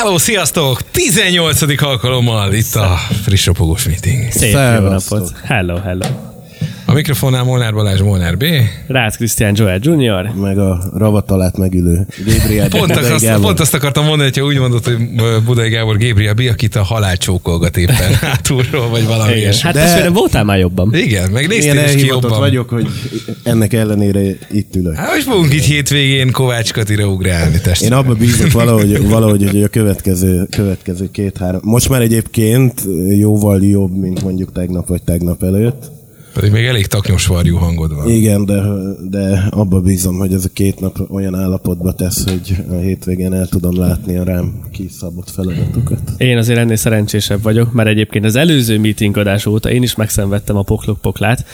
Hello, sziasztok! 18. alkalommal itt a friss ropogós meeting. Szép jó napot. Hello, hello. A mikrofonnál Molnár Balázs, Molnár B. Rácz Krisztián Joel Jr. meg a ravatalát megülő Gabriel Pont, Budai azt, pont azt akartam mondani, hogyha úgy mondod, hogy Budai Gábor Gabriel B, akit a halál csókolgat éppen hátulról, vagy valami Igen. ilyesmi. Hát De- voltál már jobban. Igen, meg néztél is ki jobban. vagyok, hogy ennek ellenére itt ülök. Hát most fogunk itt hétvégén Kovács Katira ugrálni Én testvérem. abba bízok valahogy, valahogy hogy a következő, következő két-három. Most már egyébként jóval jobb, mint mondjuk tegnap vagy tegnap előtt. Pedig még elég taknyos varjú hangod van. Igen, de, de abba bízom, hogy ez a két nap olyan állapotba tesz, hogy a hétvégén el tudom látni a rám kiszabott feladatokat. Én azért ennél szerencsésebb vagyok, mert egyébként az előző meetingadás óta én is megszenvedtem a poklok poklát.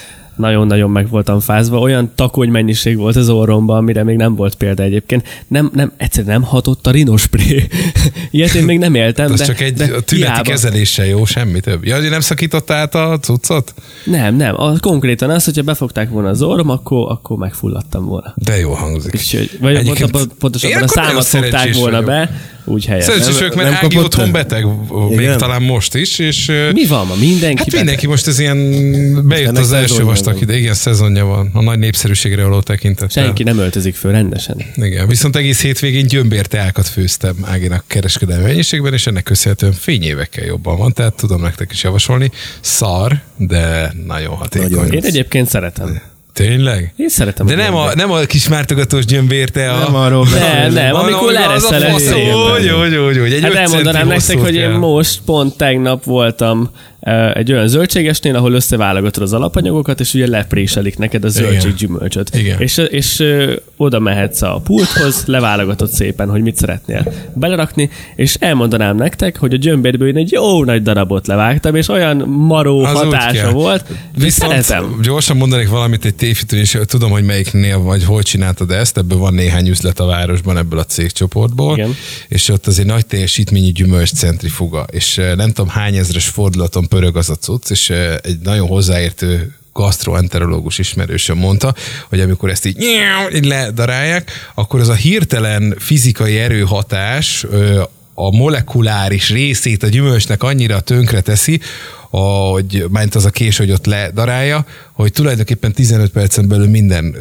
Nagyon-nagyon meg voltam fázva. Olyan takony mennyiség volt az orromban, amire még nem volt példa egyébként. Nem, nem, egyszerűen nem hatott a rinospré. Ilyet én még nem éltem. Ez de, csak egy de tüneti hiába. kezeléssel jó, semmi több. Ja, hogy nem szakította át a cuccot? Nem, nem. A, konkrétan az, hogyha befogták volna az orrom, akkor, akkor megfulladtam volna. De jó hangzik. Úgyhogy, vagy Egyébként- Egyébként, pontosabban a számat fogták volna vagyok. be, úgy helyes. Szerencsés vagyok, mert Ági otthon te? beteg, még talán most is, és Mi van ma? Mindenki Hát beteg. mindenki most ez ilyen, bejött az első vastag ide, igen, szezonja van, a nagy népszerűségre való tekintettel. Senki nem öltözik föl rendesen. Igen, viszont egész hétvégén gyömbérteákat főztem Áginak kereskedelmi mennyiségben, és ennek köszönhetően fényévekkel jobban van, tehát tudom nektek is javasolni. Szar, de nagyon hatékony. Nagyon. Én egyébként szeretem. Tényleg? Én szeretem De nem a, nem a kis mártogatós gyömbérte, a... Nem arról Nem, beszélünk. nem, amikor lereszel a szépen. Úgy, úgy, úgy, úgy. Egy Hát elmondanám nektek, hogy én most pont tegnap voltam egy olyan zöldségesnél, ahol összeválogatod az alapanyagokat, és ugye lepréselik neked a zöldség gyümölcsöt. Igen. És, és oda mehetsz a pulthoz, leválogatod szépen, hogy mit szeretnél belerakni, és elmondanám nektek, hogy a gyömbérből én egy jó nagy darabot levágtam, és olyan maró Az hatása volt, Viszont szeretem. gyorsan mondanék valamit egy tévhitről, és tudom, hogy melyiknél vagy hol csináltad ezt, ebből van néhány üzlet a városban ebből a cégcsoportból, Igen. és ott az egy nagy teljesítményű gyümölcs centrifuga, és nem tudom hány ezres fordulaton pörög az a cucc, és egy nagyon hozzáértő gastroenterológus ismerősöm mondta, hogy amikor ezt így, így ledarálják, akkor az a hirtelen fizikai erőhatás a molekuláris részét a gyümölcsnek annyira tönkre teszi, hogy ment az a kés, hogy ott ledarálja, hogy tulajdonképpen 15 percen belül minden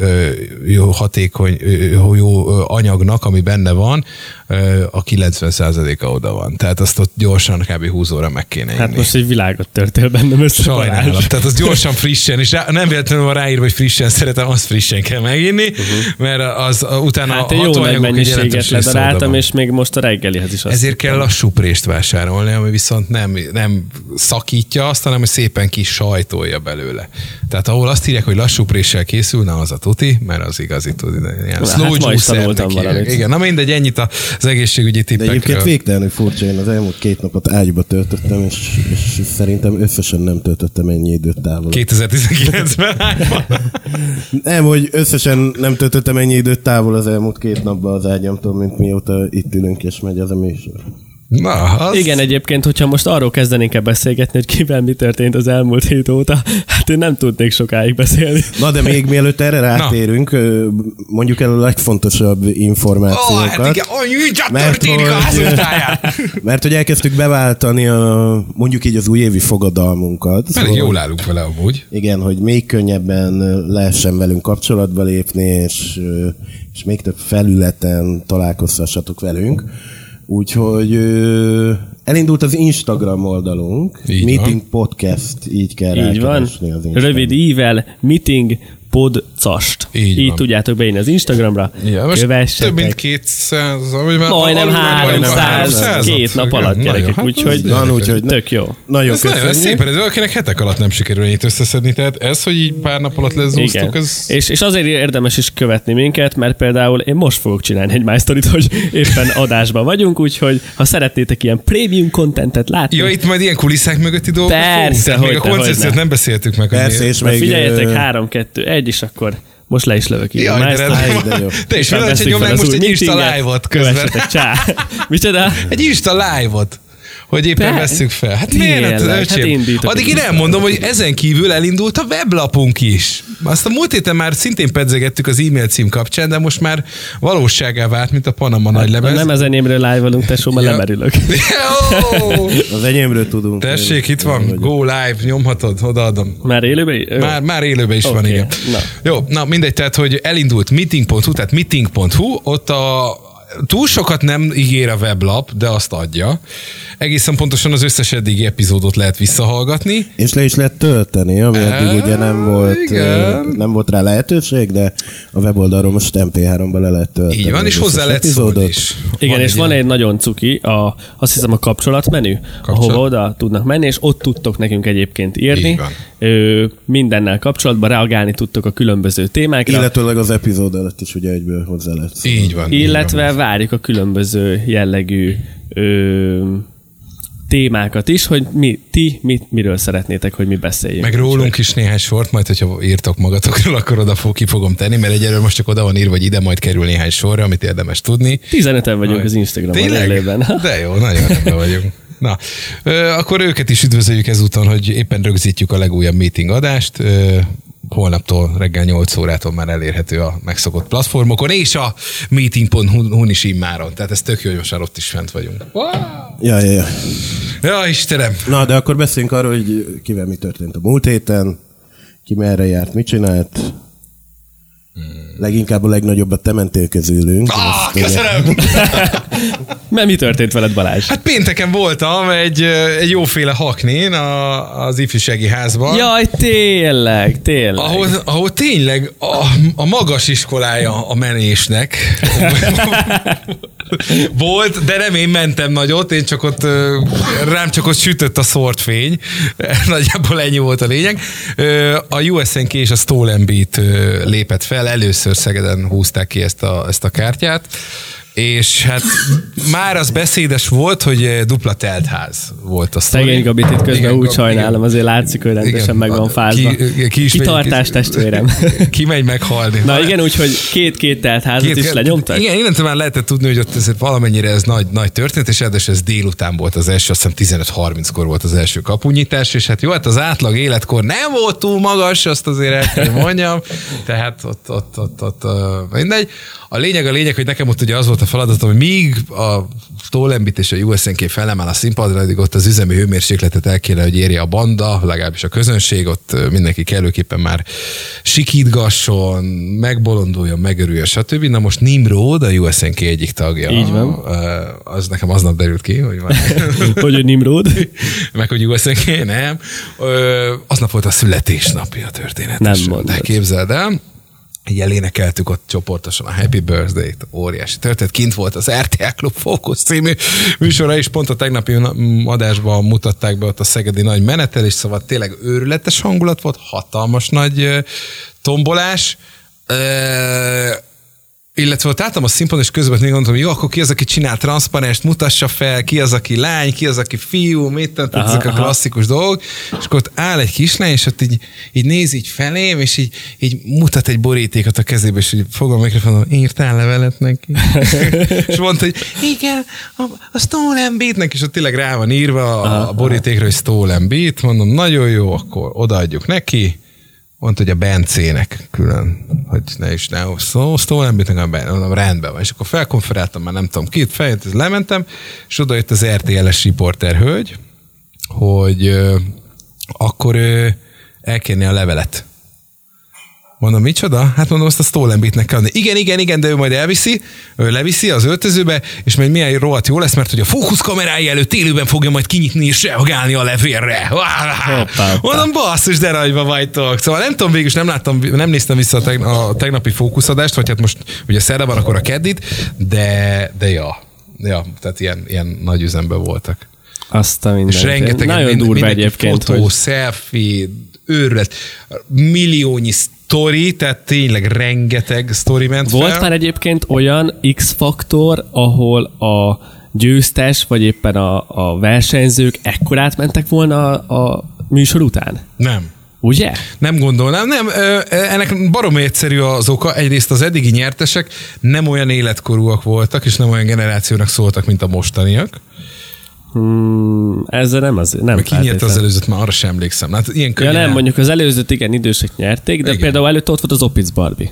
jó hatékony, jó, jó anyagnak, ami benne van, a 90%-a oda van. Tehát azt ott gyorsan kb. 20 óra meg kéne Hát inni. most egy világot törtél bennem össze. Sajnálom. Balázs. Tehát az gyorsan frissen, és rá, nem véletlenül van ráírva, hogy frissen szeretem, azt frissen kell meginni, uh-huh. mert az utána Hát a jó nagy mennyiséget ledaráltam, és még most a reggelihez is azt Ezért kell lassú prést vásárolni, ami viszont nem, nem szakítja azt, hanem hogy szépen kis sajtolja belőle. Tehát ahol azt írják, hogy lassú préssel készül, na az a tuti, mert az igazi tuti. de Ilyen Hát slow valamit. Igen, na mindegy, ennyit az egészségügyi De tippekről. egyébként végtelenül furcsa, én az elmúlt két napot ágyba töltöttem, és, és szerintem összesen nem töltöttem ennyi időt távol. 2019-ben hányban? Nem, hogy összesen nem töltöttem ennyi időt távol az elmúlt két napban az ágyamtól, mint mióta itt ülünk és megy az a műsor. Na, az... Igen, egyébként, hogyha most arról kezdenénk el beszélgetni, hogy kivel mi történt az elmúlt hét óta, hát én nem tudnék sokáig beszélni. Na, de még mielőtt erre rátérünk, ö, mondjuk el a legfontosabb Ó, információkat. hát igen, csak Mert hogy-. Mert hogy elkezdtük beváltani a, mondjuk így az újévi fogadalmunkat. Pedig jól állunk vele amúgy. Igen, hogy még könnyebben lehessen velünk kapcsolatba lépni, és, és még több felületen találkozhassatok velünk. Úgyhogy ö, elindult az Instagram oldalunk, Így Meeting Podcast, így kell Így van. az Instagram. Rövid ível, meeting, podcast. Így Így van. tudjátok beírni az Instagramra. Ja, most Kövessetek. több mint 200, vagy már Majdnem alul vagyunk a 300, 300-at. két nap alatt gyerekek, hát úgyhogy Van, úgyhogy tök jó. Nagyon Ez nagyon ez köszönjük. szépen, ez valakinek hetek alatt nem sikerül ennyit összeszedni, tehát ez, hogy így pár nap alatt lezúztuk, ez... És, és azért érdemes is követni minket, mert például én most fogok csinálni egy májsztorit, hogy éppen adásban vagyunk, úgyhogy ha szeretnétek ilyen premium contentet látni, Ja, itt majd ilyen kulisszák mögötti dolgok Persze, fogunk, tehát még a koncepciót nem beszéltük meg. hogy Persze, és még... figyeljetek, ö, 3, 2, 1, és akkor most le is lövök így. Jaj, a de jó. Te is Aztán vele, hogy most egy Insta live-ot közben. Csá. Micsoda? Egy Insta live-ot. Hogy éppen Te- vesszük fel. Hát miért? Hát, hát öcsém? indítok Addig én elmondom, hogy ezen kívül elindult a weblapunk is. Azt a múlt héten már szintén pedzegettük az e-mail cím kapcsán, de most már valóságá vált, mint a Panama nagy Na, lemez. nem az enyémről live-olunk, tesó, mert Ja. lemerülök. Az enyémről tudunk. Tessék, itt van, go live, nyomhatod, odaadom. Már élőben? Már, már élőben is van, Oké, igen. na. Jó, na mindegy, tehát, hogy elindult meeting.hu, tehát meeting.hu, ott a túl sokat nem ígér a weblap, de azt adja. Egészen pontosan az összes eddigi epizódot lehet visszahallgatni. És le is lehet tölteni, ami eddig ugye nem volt, igen. nem volt rá lehetőség, de a weboldalról most MP3-ba le lehet tölteni. Így van, és hozzá lehet epizódot. is. Igen, és van egy nagyon cuki, a, azt hiszem a kapcsolatmenü, Kapcsolat. ahova oda tudnak menni, és ott tudtok nekünk egyébként írni. Ö, mindennel kapcsolatban reagálni tudtok a különböző témákra. Illetőleg az epizód előtt is ugye egyből hozzá lehet. Így van. így illetve van. Várjuk a különböző jellegű ö, témákat is, hogy mi, ti mit, miről szeretnétek, hogy mi beszéljünk. Meg rólunk is néhány sort, majd hogyha írtok magatokról, akkor oda fog, ki fogom tenni, mert egyelőre most csak oda van írva, hogy ide majd kerül néhány sorra, amit érdemes tudni. 15-en vagyunk az Instagramon Tényleg? De jó, nagyon rendben vagyunk. Na, ö, akkor őket is üdvözöljük ezúton, hogy éppen rögzítjük a legújabb meeting adást. Ö, holnaptól reggel 8 órától már elérhető a megszokott platformokon, és a meeting.hu-n is immáron. Tehát ez tök jó, hogy most már ott is fent vagyunk. Ja, ja, ja. Ja, Istenem! Na, de akkor beszéljünk arról, hogy kivel mi történt a múlt héten, ki merre járt, mit csinált. Leginkább a legnagyobbat te mentél közülünk. Hmm. Ah, köszönöm! Mert mi történt veled, Balázs? Hát pénteken voltam egy, egy jóféle haknén a, az ifjúsági házban. Jaj, tényleg, tényleg. Ahol, ahol tényleg a, a magas iskolája a menésnek volt, de nem én mentem nagyot, én csak ott, rám csak ott sütött a szort fény. Nagyjából ennyi volt a lényeg. A USNK és a Stolen Beat lépett fel, először Szegeden húzták ki ezt a, ezt a kártyát, és hát már az beszédes volt, hogy eh, dupla teltház volt a sztori. Szegény Gabit itt közben Igen, úgy Gabi, sajnálom, azért látszik, hogy rendesen Igen. meg van fázva. Ki, ki is Kitartás, ki- testvérem. Ki megy meghalni. Na igen, úgyhogy két-két telt házat is lenyomtak? Igen, innentől már lehetett tudni, hogy ott ez valamennyire ez nagy, nagy történet, és ráadásul ez délután volt az első, azt hiszem 15-30-kor volt az első kapunyítás, és hát jó, hát az átlag életkor nem volt túl magas, azt azért el kell mondjam, tehát ott, ott, ott, ott uh, mindegy. A lényeg a lényeg, hogy nekem ott ugye az volt a feladatom, hogy míg a Stolembit és a USNK felemel a színpadra, addig ott az üzemi hőmérsékletet el kéne, hogy érje a banda, legalábbis a közönség, ott mindenki kellőképpen már sikítgasson, megbolonduljon, megörüljön, stb. Na most Nimrod, a USNK egyik tagja. Így van. Az nekem aznap derült ki, hogy már Hogy ő Nimrod? meg hogy USNK, nem. Aznap volt a születésnapja történetesen. Nem mondod. De képzeld el, így elénekeltük ott csoportosan a Happy Birthday-t, óriási történet. Kint volt az RTL Klub Fókusz című műsora, és pont a tegnapi na- adásban mutatták be ott a szegedi nagy menetelés, szóval tényleg őrületes hangulat volt, hatalmas nagy tombolás. Illetve ott álltam a színpadon, és közben még gondoltam, jó, akkor ki az, aki csinál transzparenst, mutassa fel, ki az, aki lány, ki az, aki fiú, mit tehát Aha, ezek a aha. klasszikus dolgok, és akkor ott áll egy kislány, és ott így, így néz így felém, és így, így mutat egy borítékot a kezébe, és így fogom a mikrofonon, írtál levelet neki? és mondta, hogy igen, a, a Stolen Beatnek, és ott tényleg rá van írva a, a borítékra, hogy Stolen Beat, mondom, nagyon jó, akkor odaadjuk neki, Mondta, hogy a Bencének külön, hogy ne is ne szó, szó nem Ben, mondom, rendben van. És akkor felkonferáltam, már nem tudom ki, fejét, ez lementem, és oda jött az RTL-es riporter hölgy, hogy ö, akkor ö, elkérni a levelet. Mondom, micsoda? Hát mondom, azt a Stolen Beatnek kell adni. Igen, igen, igen, de ő majd elviszi, ő leviszi az öltözőbe, és majd milyen rohadt jó lesz, mert hogy a fókuszkamerái előtt élőben fogja majd kinyitni és reagálni a. Hoppá, hoppá. Mondom, basszus, de nagyba vagytok. Szóval nem tudom, végül nem láttam, nem néztem vissza a, teg- a tegnapi fókuszadást, vagy hát most ugye szerda van, akkor a keddit, de, de ja. Ja, tehát ilyen, ilyen nagy üzemben voltak. Azt a minden. És rengeteg Nagyon mind- durva egyébként, fotó, hogy selfie, őrület, milliónyi sztori, tehát tényleg rengeteg sztori ment Volt fel. már egyébként olyan X-faktor, ahol a győztes, vagy éppen a, a versenyzők ekkorát mentek volna a, a műsor után? Nem. Ugye? Nem gondolnám, nem. Ennek barom egyszerű az oka. Egyrészt az eddigi nyertesek nem olyan életkorúak voltak, és nem olyan generációnak szóltak, mint a mostaniak. Hmm, ezzel nem az, nem ki nyerte az előzőt, már arra sem emlékszem. Hát ilyen Ja nem, el- mondjuk az előzőt igen, idősek nyerték, de Igen. például előtt ott volt az Opic Barbie.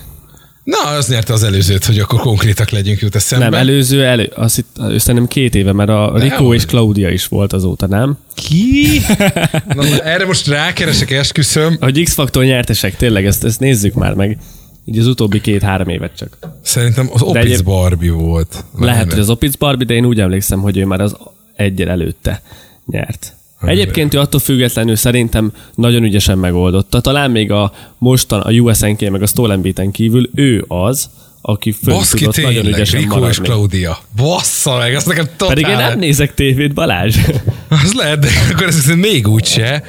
Na, az nyerte az előzőt, hogy akkor konkrétak legyünk jut eszembe. Nem, előző, elő, azt itt, szerintem két éve, mert a Rico és Claudia is volt azóta, nem? Ki? Na, na, erre most rákeresek, esküszöm. Hogy X-Faktor nyertesek, tényleg, ezt, ezt nézzük már meg. Így az utóbbi két-három évet csak. Szerintem az egyéb- Barbie volt. Lehet, hogy az Opic Barbie, de én úgy emlékszem, hogy ő már az egyel előtte nyert. Egyébként ő attól függetlenül szerintem nagyon ügyesen megoldotta. Talán még a mostan a USNK meg a Stolen Beaten kívül ő az, aki föl Baszki, tudott nagyon tényleg, ügyesen Rico és maradni. Claudia. Bassza meg, azt nekem totál... Pedig én nem nézek tévét, Balázs. Az lehet, de akkor ez még úgyse.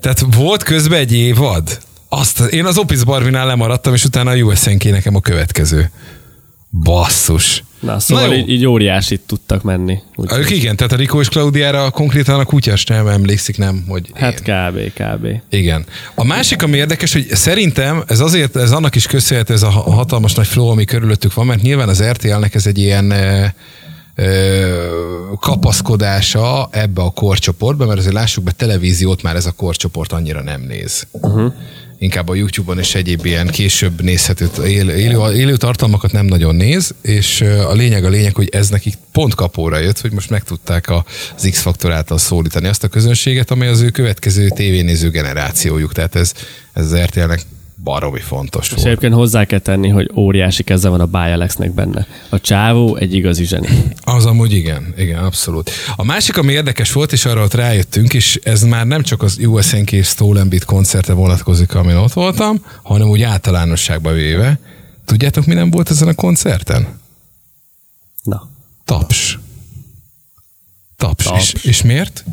Tehát volt közben egy évad. Azt, én az Opis Barbinál lemaradtam, és utána a USNK nekem a következő. Basszus. Na, szóval Na jó. így, így óriásit tudtak menni. Úgy, Ők igen, tehát a Rico és Claudiára konkrétan a kutyás nem emlékszik, nem, hogy hát én. kb. kb. Igen. A másik, ami érdekes, hogy szerintem ez azért, ez annak is köszönhető ez a ha- hatalmas nagy flow, ami körülöttük van, mert nyilván az RTL-nek ez egy ilyen kapaszkodása ebbe a korcsoportba, mert azért lássuk be, televíziót már ez a korcsoport annyira nem néz. Uh-huh. Inkább a YouTube-on és egyéb ilyen később nézhető élő, élő, élő tartalmakat nem nagyon néz, és a lényeg a lényeg, hogy ez nekik pont kapóra jött, hogy most meg tudták az X-faktor által szólítani azt a közönséget, amely az ő következő tévénéző generációjuk. Tehát ez, ez az RTL-nek baromi fontos És volt. egyébként hozzá kell tenni, hogy óriási keze van a Bialexnek benne. A csávó egy igazi zseni. Az amúgy igen, igen, abszolút. A másik, ami érdekes volt, és arra ott rájöttünk, és ez már nem csak az USNK és Stolen Beat koncerte vonatkozik, amin ott voltam, hanem úgy általánosságban véve. Tudjátok, mi nem volt ezen a koncerten? Na. Taps. Taps. Taps. És, és miért?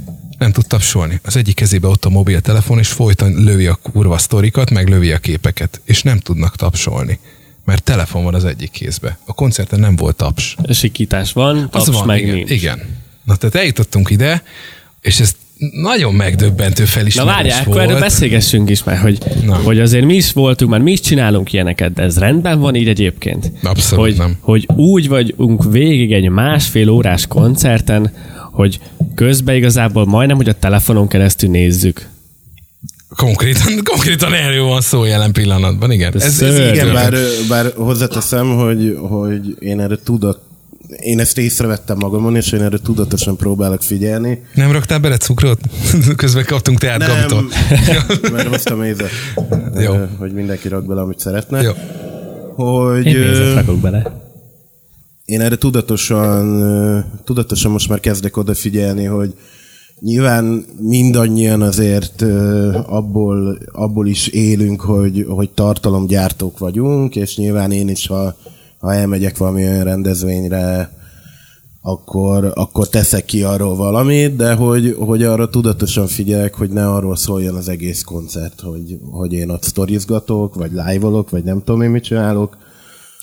Nem tud tapsolni. Az egyik kezébe ott a mobiltelefon, és folyton lövi a kurva sztorikat, meg lövi a képeket. És nem tudnak tapsolni. Mert telefon van az egyik kézbe. A koncerten nem volt taps. Sikítás van, taps Az van, meg igen, nincs. igen. Na tehát eljutottunk ide, és ez nagyon megdöbbentő Na felismerés várjál, akkor erről beszélgessünk is már, hogy, Na. hogy azért mi is voltunk, már mi is csinálunk ilyeneket, de ez rendben van így egyébként. Abszolút hogy, nem. Hogy úgy vagyunk végig egy másfél órás koncerten, hogy közben igazából majdnem, hogy a telefonon keresztül nézzük. Konkrétan, konkrétan erről van szó jelen pillanatban, igen. Ez Ez, Igen, bár, bár hozzáteszem, hogy, hogy én erre tudok, én ezt észrevettem magamon, és én erre tudatosan próbálok figyelni. Nem raktál bele cukrot? Közben kaptunk teát Nem, Gabitól. mert hoztam mézet, Jó. hogy mindenki rak bele, amit szeretne. Jó. Hogy Én ö, nézet rakok bele. Én erre tudatosan, tudatosan most már kezdek odafigyelni, hogy nyilván mindannyian azért abból, abból is élünk, hogy, hogy tartalomgyártók vagyunk, és nyilván én is, ha, ha elmegyek valami olyan rendezvényre, akkor, akkor teszek ki arról valamit, de hogy, hogy arra tudatosan figyelek, hogy ne arról szóljon az egész koncert, hogy, hogy én ott sztorizgatok, vagy live-olok, vagy nem tudom én mit csinálok,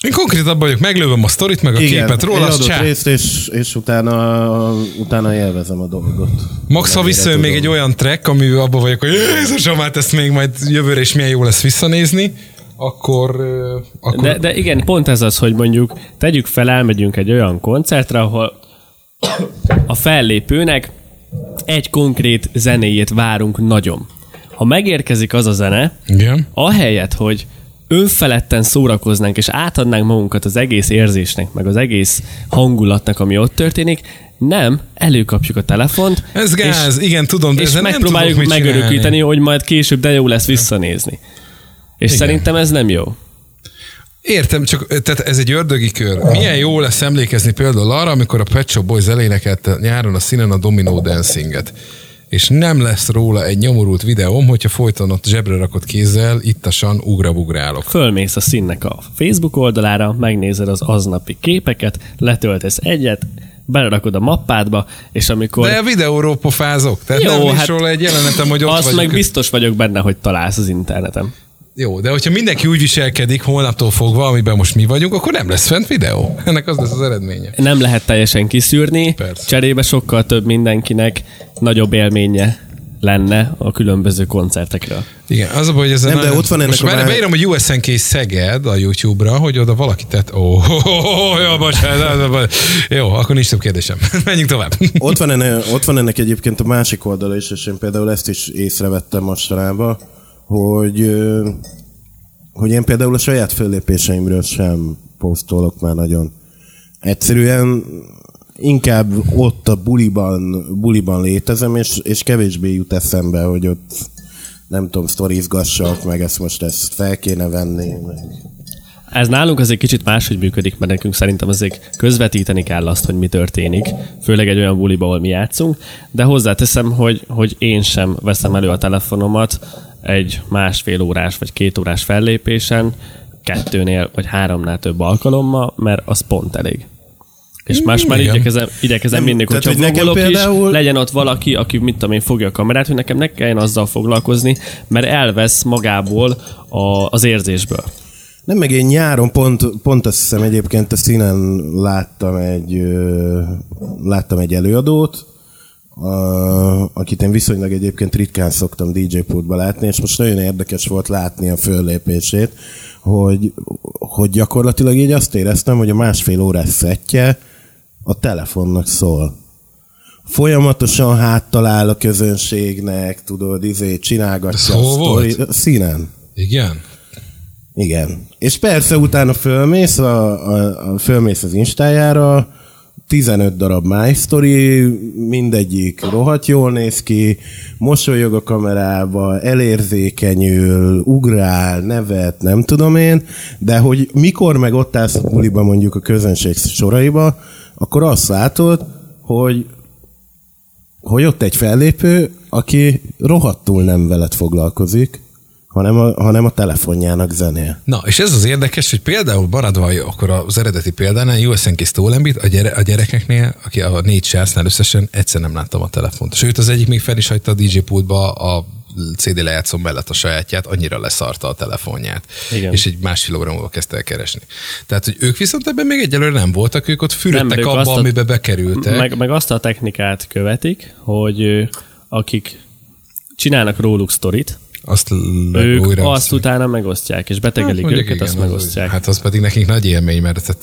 Én konkrétan vagyok, meglövöm a sztorit, meg a igen, képet róla, az csá. részt, és, és utána, utána élvezem a dolgot. Max, ha visszajön még egy olyan track, ami abban vagyok, hogy Jézusom, hát ezt még majd jövőre is milyen jó lesz visszanézni, akkor, akkor De, de igen, pont ez az, hogy mondjuk tegyük fel, elmegyünk egy olyan koncertre, ahol a fellépőnek egy konkrét zenéjét várunk nagyon. Ha megérkezik az a zene, igen. ahelyett, hogy önfeledten szórakoznánk, és átadnánk magunkat az egész érzésnek, meg az egész hangulatnak, ami ott történik, nem, előkapjuk a telefont, Ez gáz, és, igen, tudom, de és nem megpróbáljuk mit megörökíteni, csinálni. hogy majd később de jó lesz visszanézni. És Igen. szerintem ez nem jó. Értem, csak tehát ez egy ördögi kör. Milyen jó lesz emlékezni például arra, amikor a Pet Shop Boys elénekelte nyáron a színen a Domino Dancinget. És nem lesz róla egy nyomorult videóm, hogyha folyton ott zsebre rakott kézzel ittasan ugrabugrálok. Fölmész a színnek a Facebook oldalára, megnézed az aznapi képeket, letöltesz egyet, belerakod a mappádba, és amikor... De a videóról pofázok, tehát Jó, nem is hát róla egy jelenetem, hogy ott azt vagyok. meg biztos vagyok benne, hogy találsz az interneten. Jó, de hogyha mindenki úgy viselkedik holnaptól fogva, amiben most mi vagyunk, akkor nem lesz fent videó. Ennek az lesz az eredménye. Nem lehet teljesen kiszűrni, Persze. cserébe sokkal több mindenkinek nagyobb élménye lenne a különböző koncertekről. Igen, az a baj, hogy ez Nem, de ott van ennek Most a már beírom, hogy USNK Szeged a YouTube-ra, hogy oda valaki tett... Ó, oh, oh, oh, jó, bocsánat, jó, akkor nincs több kérdésem. Menjünk tovább. Ott van, ennek, ott van ennek egyébként a másik oldala is, és én például ezt is észrevettem mostanában, hogy, hogy én például a saját fellépéseimről sem posztolok már nagyon. Egyszerűen inkább ott a buliban, buliban létezem, és, és kevésbé jut eszembe, hogy ott nem tudom, sztorizgassak, meg ezt most ezt fel kéne venni. Meg. Ez nálunk azért kicsit máshogy működik, mert nekünk szerintem azért közvetíteni kell azt, hogy mi történik, főleg egy olyan buliba, ahol mi játszunk, de hozzáteszem, hogy, hogy én sem veszem elő a telefonomat egy másfél órás vagy két órás fellépésen, kettőnél vagy háromnál több alkalommal, mert az pont elég. És más már Igen. igyekezem, igyekezem Nem, mindig, tehát, hogyha hogy nekem vlogolok is, például- legyen ott valaki, aki, mit tudom én, fogja a kamerát, hogy nekem ne kelljen azzal foglalkozni, mert elvesz magából a, az érzésből. Nem, meg én nyáron pont, pont azt hiszem egyébként a színen láttam egy, láttam egy előadót, a, akit én viszonylag egyébként ritkán szoktam DJ pultba látni, és most nagyon érdekes volt látni a föllépését, hogy, hogy gyakorlatilag így azt éreztem, hogy a másfél órás szettje a telefonnak szól. Folyamatosan háttalál a közönségnek, tudod, izé, csinálgatja Szó a sztori- volt? Színen. Igen? Igen. És persze utána fölmész, a, a, a, fölmész az Instájára, 15 darab My Story, mindegyik rohadt jól néz ki, mosolyog a kamerába, elérzékenyül, ugrál, nevet, nem tudom én, de hogy mikor meg ott állsz a buliba mondjuk a közönség soraiba, akkor azt látod, hogy hogy ott egy fellépő, aki rohadtul nem veled foglalkozik, hanem a, hanem a telefonjának zenél. Na, és ez az érdekes, hogy például maradva akkor az eredeti példánál, USNK Stolembit, a, gyere, a gyerekeknél, aki a négy sársznál összesen egyszer nem láttam a telefont. Sőt, az egyik még fel is hagyta a DJ pultba a CD lejátszó mellett a sajátját, annyira leszarta a telefonját. Igen. És egy másfél óra múlva kezdte el keresni. Tehát, hogy ők viszont ebben még egyelőre nem voltak, ők ott Nem, fürödtek ők abba, azt a- amibe bekerültek. Meg, meg azt a technikát követik, hogy akik csinálnak róluk sztorit, azt ők újra azt utána megosztják, és betegelik mondjuk őket, azt igen, az- megosztják. Hát az pedig nekik nagy élmény, mert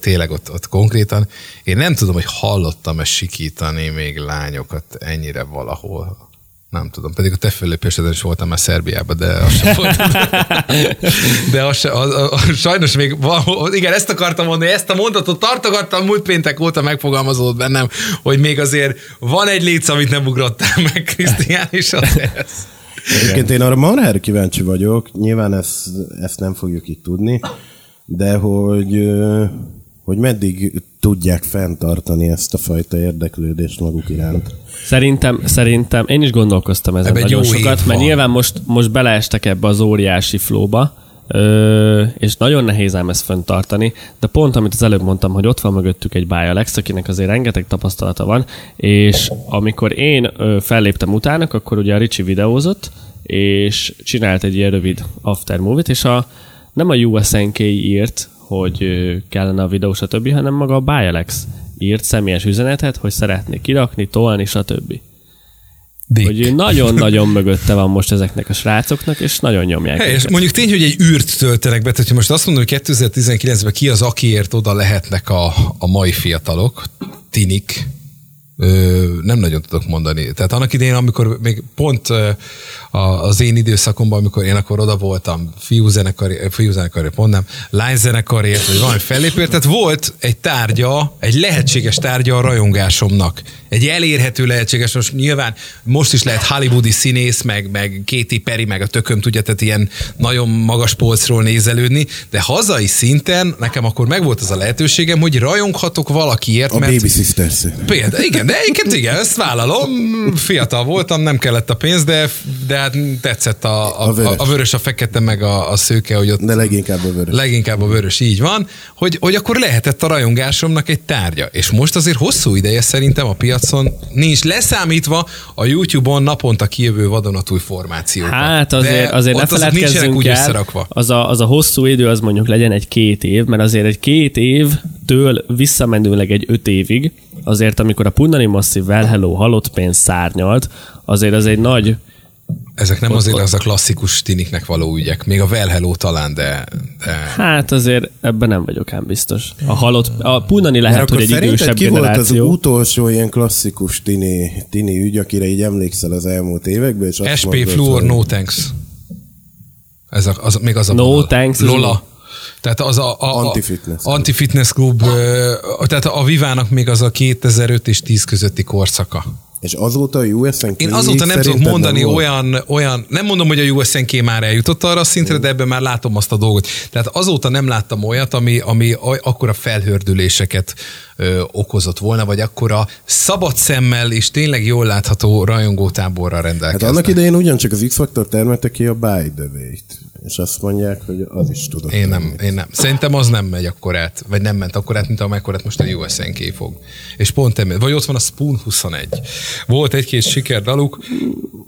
tényleg ott, ott konkrétan, én nem tudom, hogy hallottam-e sikítani még lányokat ennyire valahol. Nem tudom, pedig a te fellépéseden is voltam már Szerbiában, de az sem volt. De az, se, az, az, az, sajnos még van, igen, ezt akartam mondani, ezt a mondatot tartogattam múlt péntek óta megfogalmazódott bennem, hogy még azért van egy léc, amit nem ugrottál meg, Krisztián, és az ez. Egyébként én arra marhára kíváncsi vagyok, nyilván ezt, ezt nem fogjuk itt tudni, de hogy, hogy meddig tudják fenntartani ezt a fajta érdeklődést maguk iránt. Szerintem, szerintem, én is gondolkoztam ezen Ebben egy nagyon sokat, mert van. nyilván most, most beleestek ebbe az óriási flóba, Ö, és nagyon nehéz ám ezt fenntartani, de pont amit az előbb mondtam, hogy ott van mögöttük egy Bialex, akinek azért rengeteg tapasztalata van, és amikor én ö, felléptem utának, akkor ugye a Ricsi videózott, és csinált egy ilyen rövid after movie-t, és a, nem a USNK írt, hogy kellene a videó, stb., hanem maga a Bialex írt személyes üzenetet, hogy szeretné kirakni, tolni, stb. Dick. Hogy nagyon-nagyon mögötte van most ezeknek a srácoknak, és nagyon nyomják. Helyes. őket. Mondjuk tény, hogy egy űrt töltenek be, tehát hogy most azt mondom, hogy 2019-ben ki az, akiért oda lehetnek a, a mai fiatalok, tinik, Ö, nem nagyon tudok mondani. Tehát annak idején, amikor még pont a, az én időszakomban, amikor én akkor oda voltam fiúzenekari pont nem, lányzenekarért, vagy valami fellépért, tehát volt egy tárgya, egy lehetséges tárgya a rajongásomnak. Egy elérhető lehetséges, most nyilván most is lehet hollywoodi színész, meg, meg Katy Perry, meg a tököm tudja, tehát ilyen nagyon magas polcról nézelődni, de hazai szinten nekem akkor megvolt az a lehetőségem, hogy rajonghatok valakiért, A mert Baby Sisters. Például, igen, de egyébként igen, ezt vállalom. Fiatal voltam, nem kellett a pénz, de de hát tetszett a, a, A vörös. a, a vörös, a fekete, meg a, a szőke, hogy ott De leginkább a vörös. leginkább a vörös így van, hogy, hogy akkor lehetett a rajongásomnak egy tárgya. És most azért hosszú ideje szerintem a piacon nincs leszámítva a YouTube-on naponta kijövő vadonatúj formációkat. Hát azért, De azért ne feledkezzünk úgy el, az a, az a hosszú idő, az mondjuk legyen egy két év, mert azért egy két évtől visszamenőleg egy öt évig, azért amikor a Punani Massive Well Hello halott pénz szárnyalt, azért az egy nagy, Ezek nem azért az a klasszikus tiniknek való ügyek. Még a Well Hello talán, de, de hát azért ebben nem vagyok ám biztos. A halott, a Punani lehet, Mert hogy akkor egy idősebb ki volt az generáció. utolsó ilyen klasszikus tini, tini ügy, akire így emlékszel az elmúlt években? És azt SP mondod, Fluor hogy- No Thanks. Ez a, az, még az a No vonal. Thanks, az Lola. Tehát az a, a, a Anti-fitness. Anti-fitness klub, ö, tehát a Vivának még az a 2005 és 10 közötti korszaka. És azóta a USN Én azóta nem tudok mondani olyan, olyan, nem mondom, hogy a USNK már eljutott arra a szintre, de ebben már látom azt a dolgot. Tehát azóta nem láttam olyat, ami, ami akkora felhördüléseket ö, okozott volna, vagy akkora szabad szemmel és tényleg jól látható rajongótáborra Hát rendelkeznek. annak idején ugyancsak az X-Factor termelte ki a By the Way-t. És azt mondják, hogy az is tudott. Én nem, én nem. Szerintem az nem megy akkor át, vagy nem ment akkor át, mint amekkorát most a USNK fog. És pont emiatt. Vagy ott van a Spoon 21. Volt egy-két sikerdaluk.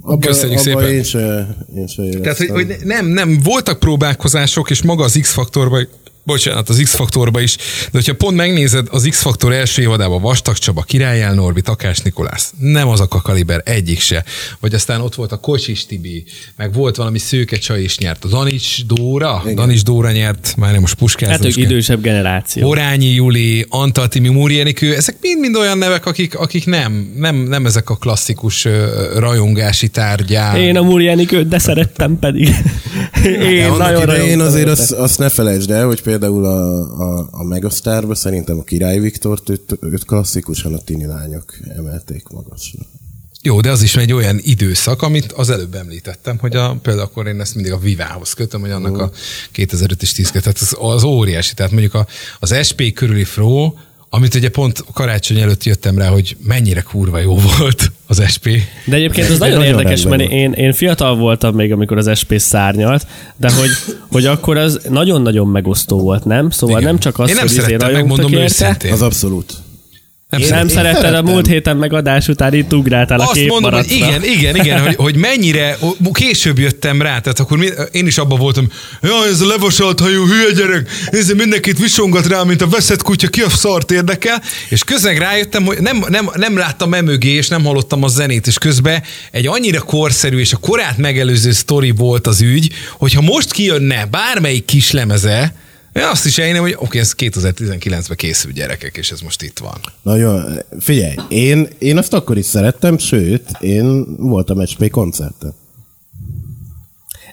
Abba, Köszönjük abba szépen. Én se, én se Tehát, hogy, hogy nem, nem, voltak próbálkozások, és maga az X-faktorban bocsánat, az X-faktorba is, de hogyha pont megnézed az X-faktor első évadában Vastag Csaba, Királyel Norbi, Takás Nikolász, nem az a kaliber, egyik se. Vagy aztán ott volt a Kocsis Tibi, meg volt valami szőke csaj is nyert. A Danics Dóra, Igen. Danics Dóra nyert, már nem most Hát puskázom. ők idősebb generáció. Horányi Juli, Antal Timi, Múri Enikő, ezek mind-mind olyan nevek, akik, akik nem, nem, nem ezek a klasszikus rajongási tárgyá. Én a Murianikőt, de szerettem pedig. Én De nagyon idején azért azt, azt ne felejtsd el, hogy például a, a, a Megasztárba szerintem a Király Viktort őt, őt klasszikusan a tini lányok emelték magasra. Jó, de az is egy olyan időszak, amit az előbb említettem, hogy a, például akkor én ezt mindig a Vivához kötöm, hogy annak a 2005 és 10 tehát az, az óriási. Tehát mondjuk a, az SP körüli Fro, amit ugye pont karácsony előtt jöttem rá, hogy mennyire kurva jó volt az SP. De egyébként az De nagyon, nagyon érdekes, mert én, én fiatal voltam még, amikor az SP szárnyalt, de hogy, hogy akkor az nagyon-nagyon megosztó volt, nem? Szóval Igen. nem csak az, Én nem hogy izé szerettem, rajongtak megmondom érte. őszintén. Az abszolút. Nem Nem szerettem. szeretted a szerettem. múlt héten megadás után itt ugráltál a Azt mondom, hogy igen, igen, igen, hogy, hogy mennyire, később jöttem rá, tehát akkor mi, én is abban voltam, jaj, ez a levasalt hajú hülye gyerek, ez mindenkit visongat rá, mint a veszett kutya, ki a szart érdekel, és közben rájöttem, hogy nem, nem, nem láttam emögé, és nem hallottam a zenét, és közben egy annyira korszerű és a korát megelőző sztori volt az ügy, hogyha most kijönne bármelyik kis lemeze, én azt is elhinném, hogy oké, ez 2019-ben készül gyerekek, és ez most itt van. Nagyon, figyelj, én, én azt akkor is szerettem, sőt, én voltam SP koncerten.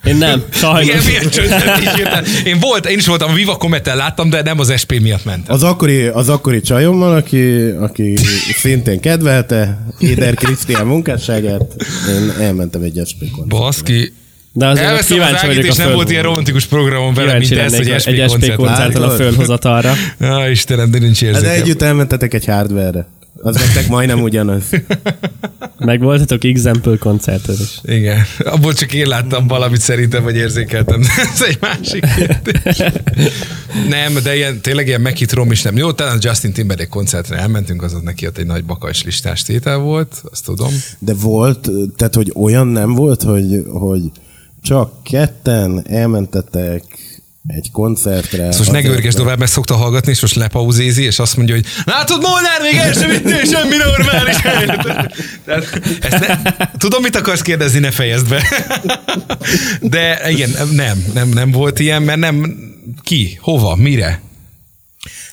Én nem, sajnos. Igen, milyen. Én, volt, én is voltam a Viva Comet-tel láttam, de nem az SP miatt mentem. Az akkori, az akkori csajommal, aki, aki szintén kedvelte Éder Krisztián munkásságát, én elmentem egy SP koncertre. Baszki. De azért Elveszem az kíváncsi ágit, vagyok és a nem volt ilyen romantikus programon vele, mint ez, hogy SP, egy SP koncert. koncerten a fölhozatalra. Ja, Istenem, de nincs Hát érzékem. de együtt elmentetek egy hardware-re. Az nektek majdnem ugyanaz. Meg voltatok Example koncerten is. Igen. Abból csak én láttam valamit szerintem, vagy érzékeltem. Ez egy másik kérdés. Nem, de ilyen, tényleg ilyen meghitt rom is nem. Jó, talán Justin Timberlake koncertre elmentünk, az neki ott egy nagy bakajs listás tétel volt, azt tudom. De volt, tehát hogy olyan nem volt, hogy, hogy csak ketten elmentetek egy koncertre. Most ne azért, görgesd mert- tovább, mert szokta hallgatni, és most lepauzézi, és azt mondja, hogy látod, Molnár még el sem vittél semmi normális helyet. Tehát, ezt ne, tudom, mit akarsz kérdezni, ne fejezd be. De igen, nem, nem, nem volt ilyen, mert nem, ki, hova, mire?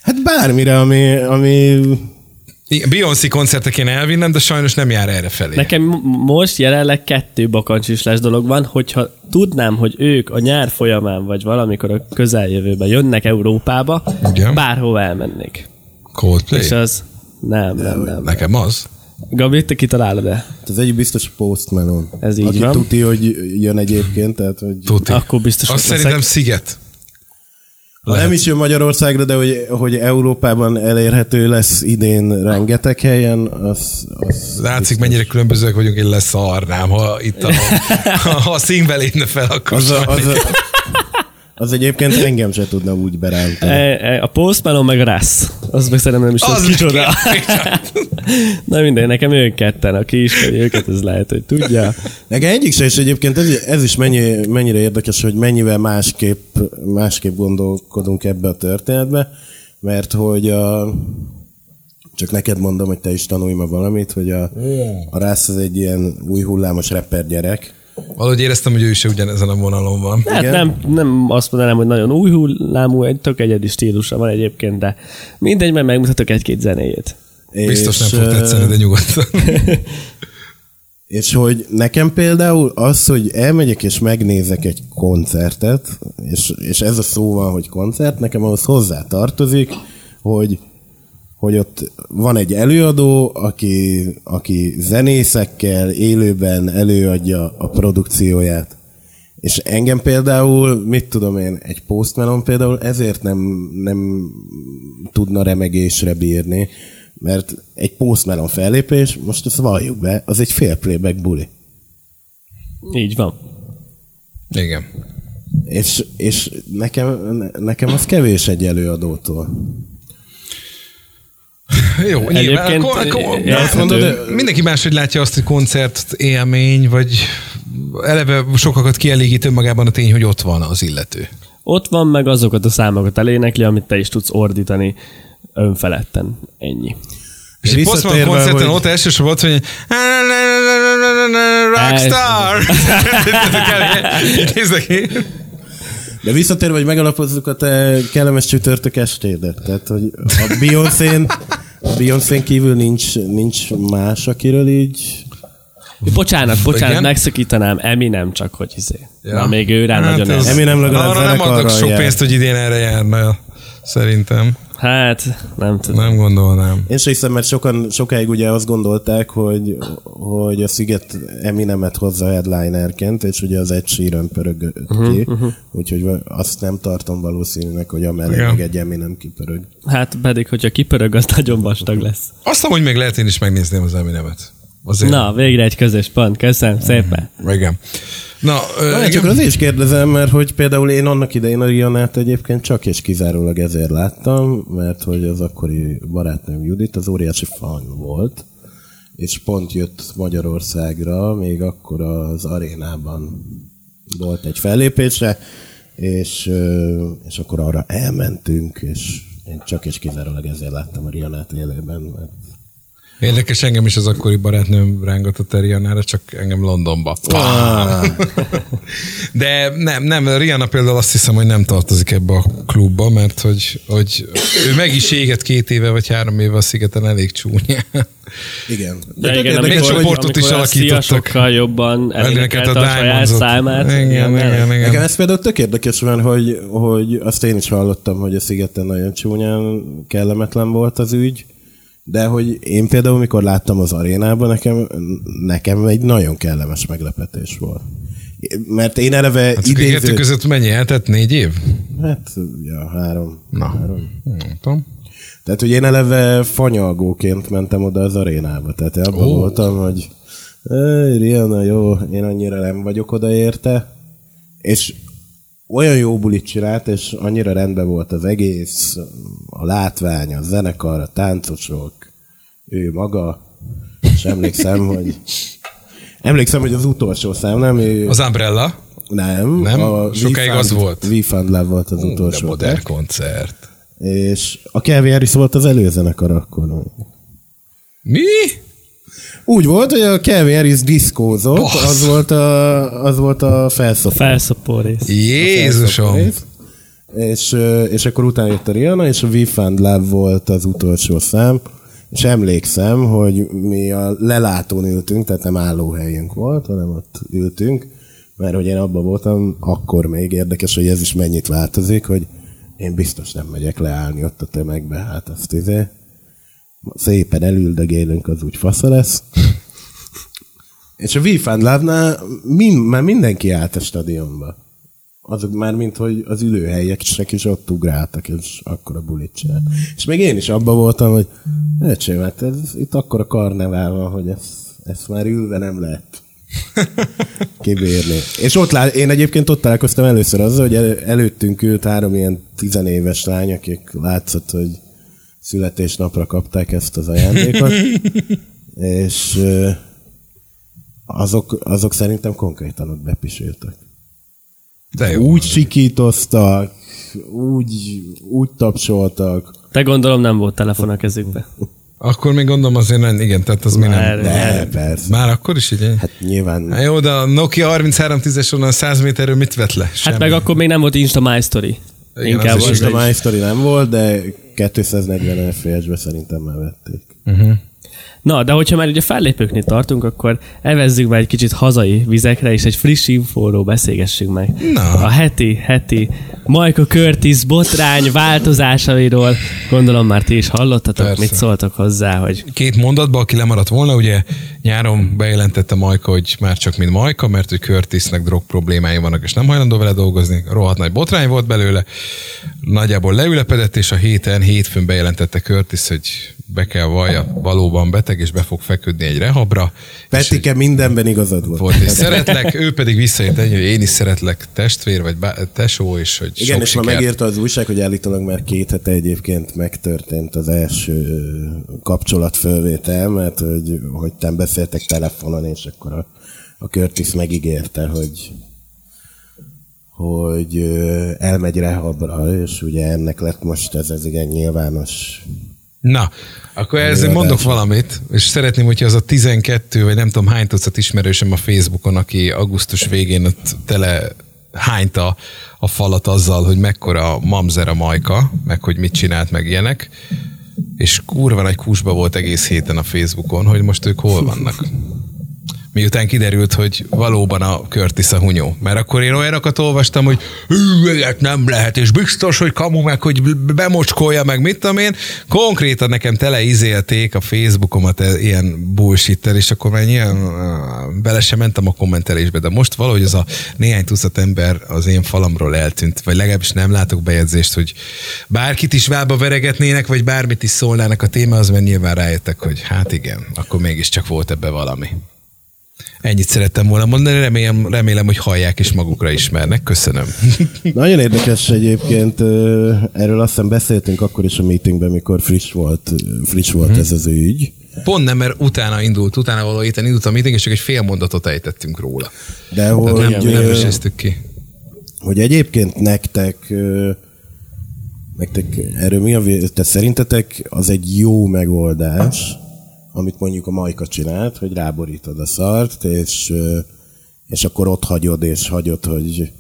Hát bármire, ami, ami Beyoncé koncerteken elvinnem, de sajnos nem jár erre felé. Nekem most jelenleg kettő bakancsislás dolog van, hogyha tudnám, hogy ők a nyár folyamán, vagy valamikor a közeljövőben jönnek Európába, Igen. bárhova elmennék. Coldplay? És az nem, nem, nem. Nekem az. Gabi, te kitalálod-e? az egy biztos Post Malone. Ez így aki van. tuti, hogy jön egyébként, tehát hogy Tuti. Akkor biztos, Azt szerintem leszek. Sziget. Lehet. Nem is jön Magyarországra, de hogy, hogy Európában elérhető lesz idén rengeteg helyen, az... az Látszik, biztos. mennyire különbözőek vagyunk, én leszarnám, ha itt a, ha a színbe lépne fel, akkor az, a, az, a, az egyébként engem se tudna úgy berántani. E, e, a Post Malone meg a Rassz. Az meg szerintem nem is az, az kicsoda. Na minden, nekem ők ketten, aki ismeri őket, ez lehet, hogy tudja. Nekem egyik se, és egyébként ez, ez is mennyi, mennyire érdekes, hogy mennyivel másképp, másképp gondolkodunk ebbe a történetbe, mert hogy a, csak neked mondom, hogy te is tanulj ma valamit, hogy a, a Rász az egy ilyen új hullámos rapper gyerek, Valahogy éreztem, hogy ő is ugyanezen a vonalon van. Hát nem, nem azt mondanám, hogy nagyon új hullámú, egy tök egyedi stílusa van egyébként, de mindegy, mert megmutatok egy-két zenéjét. Biztos és, nem fog tetszeni, de nyugodtan. és hogy nekem például az, hogy elmegyek és megnézek egy koncertet, és, és ez a szó van, hogy koncert, nekem ahhoz hozzá tartozik, hogy hogy ott van egy előadó, aki, aki zenészekkel élőben előadja a produkcióját. És engem például, mit tudom én, egy postmelon például ezért nem, nem tudna remegésre bírni, mert egy postmelon fellépés, most ezt valljuk be, az egy fél playback buli. Így van. Igen. És, és nekem, nekem az kevés egy előadótól. Jó, Egyébként akkor, akkor, azt mondod, mindenki máshogy látja azt, hogy koncert élmény, vagy eleve sokakat kielégít önmagában a tény, hogy ott van az illető. Ott van, meg azokat a számokat elénekli, amit te is tudsz ordítani önfeledten. Ennyi. És egy posztman koncerten hogy... ott elsősorban ott, hogy rockstar! Nézd ki. De visszatérve, hogy megalapozzuk a te kellemes csütörtök estédet. Tehát, hogy a Beyoncé-n, a beyoncé kívül nincs, nincs más, akiről így... Bocsánat, bocsánat, Igen? megszakítanám, Eminem csak, hogy izé. Ja. Na, még ő rá hát nagyon ez... Eminem legalább Arra nem adok sok jár. pénzt, hogy idén erre járna, szerintem. Hát, nem tudom. Nem gondolnám. Én sem hiszem, mert sokan, sokáig ugye azt gondolták, hogy, hogy a Sziget Eminemet hozza headlinerként, és ugye az egy síron pörög uh-huh, ki, uh-huh. úgyhogy azt nem tartom valószínűnek, hogy amellé ja. meg egy Eminem kipörög. Hát pedig, hogyha kipörög, az nagyon vastag lesz. Azt hogy még lehet én is megnézném az Eminemet. Azért... Na, végre egy közös pont. Köszönöm szépen. Igen. Na, Na igen. csak azért is kérdezem, mert hogy például én annak idején a Rianát egyébként csak és kizárólag ezért láttam, mert hogy az akkori barátnőm Judit az óriási fan volt, és pont jött Magyarországra, még akkor az arénában volt egy fellépése, és, és akkor arra elmentünk, és én csak és kizárólag ezért láttam a Rianát élőben, mert Érdekes, engem is az akkori barátnőm rángatott a Rihannára, csak engem Londonba. De nem, nem, Rihanna például azt hiszem, hogy nem tartozik ebbe a klubba, mert hogy, hogy ő meg is éget két éve vagy három éve a szigeten elég csúnya. Igen. De, De igen, amikor, csoportot is alakítottak. sokkal jobban elénekelt a, a saját számát. Igen, igen, igen, igen. Nekem ez például tök érdekes van, hogy, hogy azt én is hallottam, hogy a szigeten nagyon csúnyán kellemetlen volt az ügy de hogy én például, mikor láttam az arénában, nekem, nekem egy nagyon kellemes meglepetés volt. Mert én eleve hát idéző... között mennyi eltett? Négy év? Hát, ja, három. Na, három. nem Tehát, hogy én eleve fanyalgóként mentem oda az arénába. Tehát abban oh. voltam, hogy Rihanna, jó, én annyira nem vagyok oda érte. És olyan jó bulit csinált, és annyira rendben volt az egész, a látvány, a zenekar, a táncosok, ő maga, és emlékszem, hogy emlékszem, hogy az utolsó szám, nem? Ő, az Umbrella? Nem. Nem? A Sokáig az volt? We Found Love volt az utolsó. De modern koncert. És a Kelvin Harris volt az előzenekar akkor. Mi? Úgy volt, hogy a Kelvin Harris diszkózott, az volt a, az volt a felszopó. Felszopó rész. Jézusom! Rész. És, és akkor utána jött a Rihanna, és a We Found Love volt az utolsó szám. És emlékszem, hogy mi a lelátón ültünk, tehát nem állóhelyünk volt, hanem ott ültünk, mert hogy én abban voltam, akkor még érdekes, hogy ez is mennyit változik, hogy én biztos nem megyek leállni ott a tömegbe, hát azt izé. Szépen elüldögélünk, az úgy fasza lesz. És a We Found Love-nál min, már mindenki állt a stadionba. azok már, mint hogy az ülőhelyek is ott ugráltak, és akkor a bulit csinált. És még én is abban voltam, hogy öcsém, hát ez, itt akkor a karnevál van, hogy ezt, ezt már ülve nem lehet kibírni. És ott lá- én egyébként ott találkoztam először azzal, hogy el- előttünk ült három ilyen tizenéves lány, akik látszott, hogy születésnapra kapták ezt az ajándékot, és azok, azok szerintem konkrétan ott bepisültek. De jó. Úgy sikítoztak, úgy, úgy tapsoltak. De gondolom nem volt telefon a kezükbe. Akkor még gondolom azért nem, igen, tehát az mi Már- nem. De, persze. Már akkor is így? Hát nyilván Hát jó, de a Nokia 3310-es onnan 100 méterről mit vett le? Hát Semmi. meg akkor még nem volt Insta My Story. Igen, Inkább az az most a egy- My Story nem volt, de 240 FPS-be szerintem már vették. Na, de hogyha már ugye fellépőknél tartunk, akkor evezzük már egy kicsit hazai vizekre, és egy friss infóról beszélgessünk meg. Na. A heti, heti Michael Curtis botrány változásairól gondolom már ti is hallottatok, Persze. mit szóltak hozzá, hogy Két mondatban, aki lemaradt volna, ugye nyáron bejelentette Majka, hogy már csak mint Majka, mert hogy Curtisnek drog problémái vannak, és nem hajlandó vele dolgozni. Rohadt nagy botrány volt belőle. Nagyjából leülepedett, és a héten, hétfőn bejelentette Curtis, hogy be kell vallja, valóban beteg, és be fog feküdni egy rehabra. Petike mindenben igazad volt. volt, és szeretlek, ő pedig visszaért ennyi, hogy én is szeretlek testvér, vagy bá- tesó, és hogy Igen, sok és ma sikert. megírta az újság, hogy állítólag már két hete egyébként megtörtént az első kapcsolatfölvétel, mert hogy, hogy te beszéltek telefonon, és akkor a, a Curtis megígérte, hogy hogy elmegy rehabra, és ugye ennek lett most ez az igen nyilvános Na, akkor ezzel Előadás. mondok valamit, és szeretném, hogyha az a 12, vagy nem tudom hány tucat ismerősöm a Facebookon, aki augusztus végén ott tele hányta a falat azzal, hogy mekkora mamzer a majka, meg hogy mit csinált, meg ilyenek, és kurva nagy kusba volt egész héten a Facebookon, hogy most ők hol vannak. Miután kiderült, hogy valóban a Curtis a hunyó. Mert akkor én olyanokat olvastam, hogy "Hű, ilyet nem lehet, és biztos, hogy kamu meg, hogy bemocskolja meg, mit tudom én. Konkrétan nekem tele izélték a Facebookomat e- ilyen bullshit és akkor már ilyen bele sem mentem a kommentelésbe, de most valahogy az a néhány tucat ember az én falamról eltűnt, vagy legalábbis nem látok bejegyzést, hogy bárkit is válba veregetnének, vagy bármit is szólnának a témához, mert nyilván rájöttek, hogy hát igen, akkor mégiscsak volt ebbe valami. Ennyit szerettem volna mondani, remélem, remélem, hogy hallják és magukra ismernek. Köszönöm. Nagyon érdekes egyébként, erről azt hiszem beszéltünk akkor is a meetingben, mikor friss volt, friss volt ez az ügy. Pont nem, mert utána indult, utána való héten indult a meeting, és csak egy fél mondatot ejtettünk róla. De Tehát hogy, nem, nem ö, veséztük ki. hogy egyébként nektek, nektek erről mi a vé- te szerintetek az egy jó megoldás, amit mondjuk a Majka csinált, hogy ráborítod a szart, és, és akkor ott hagyod, és hagyod, hogy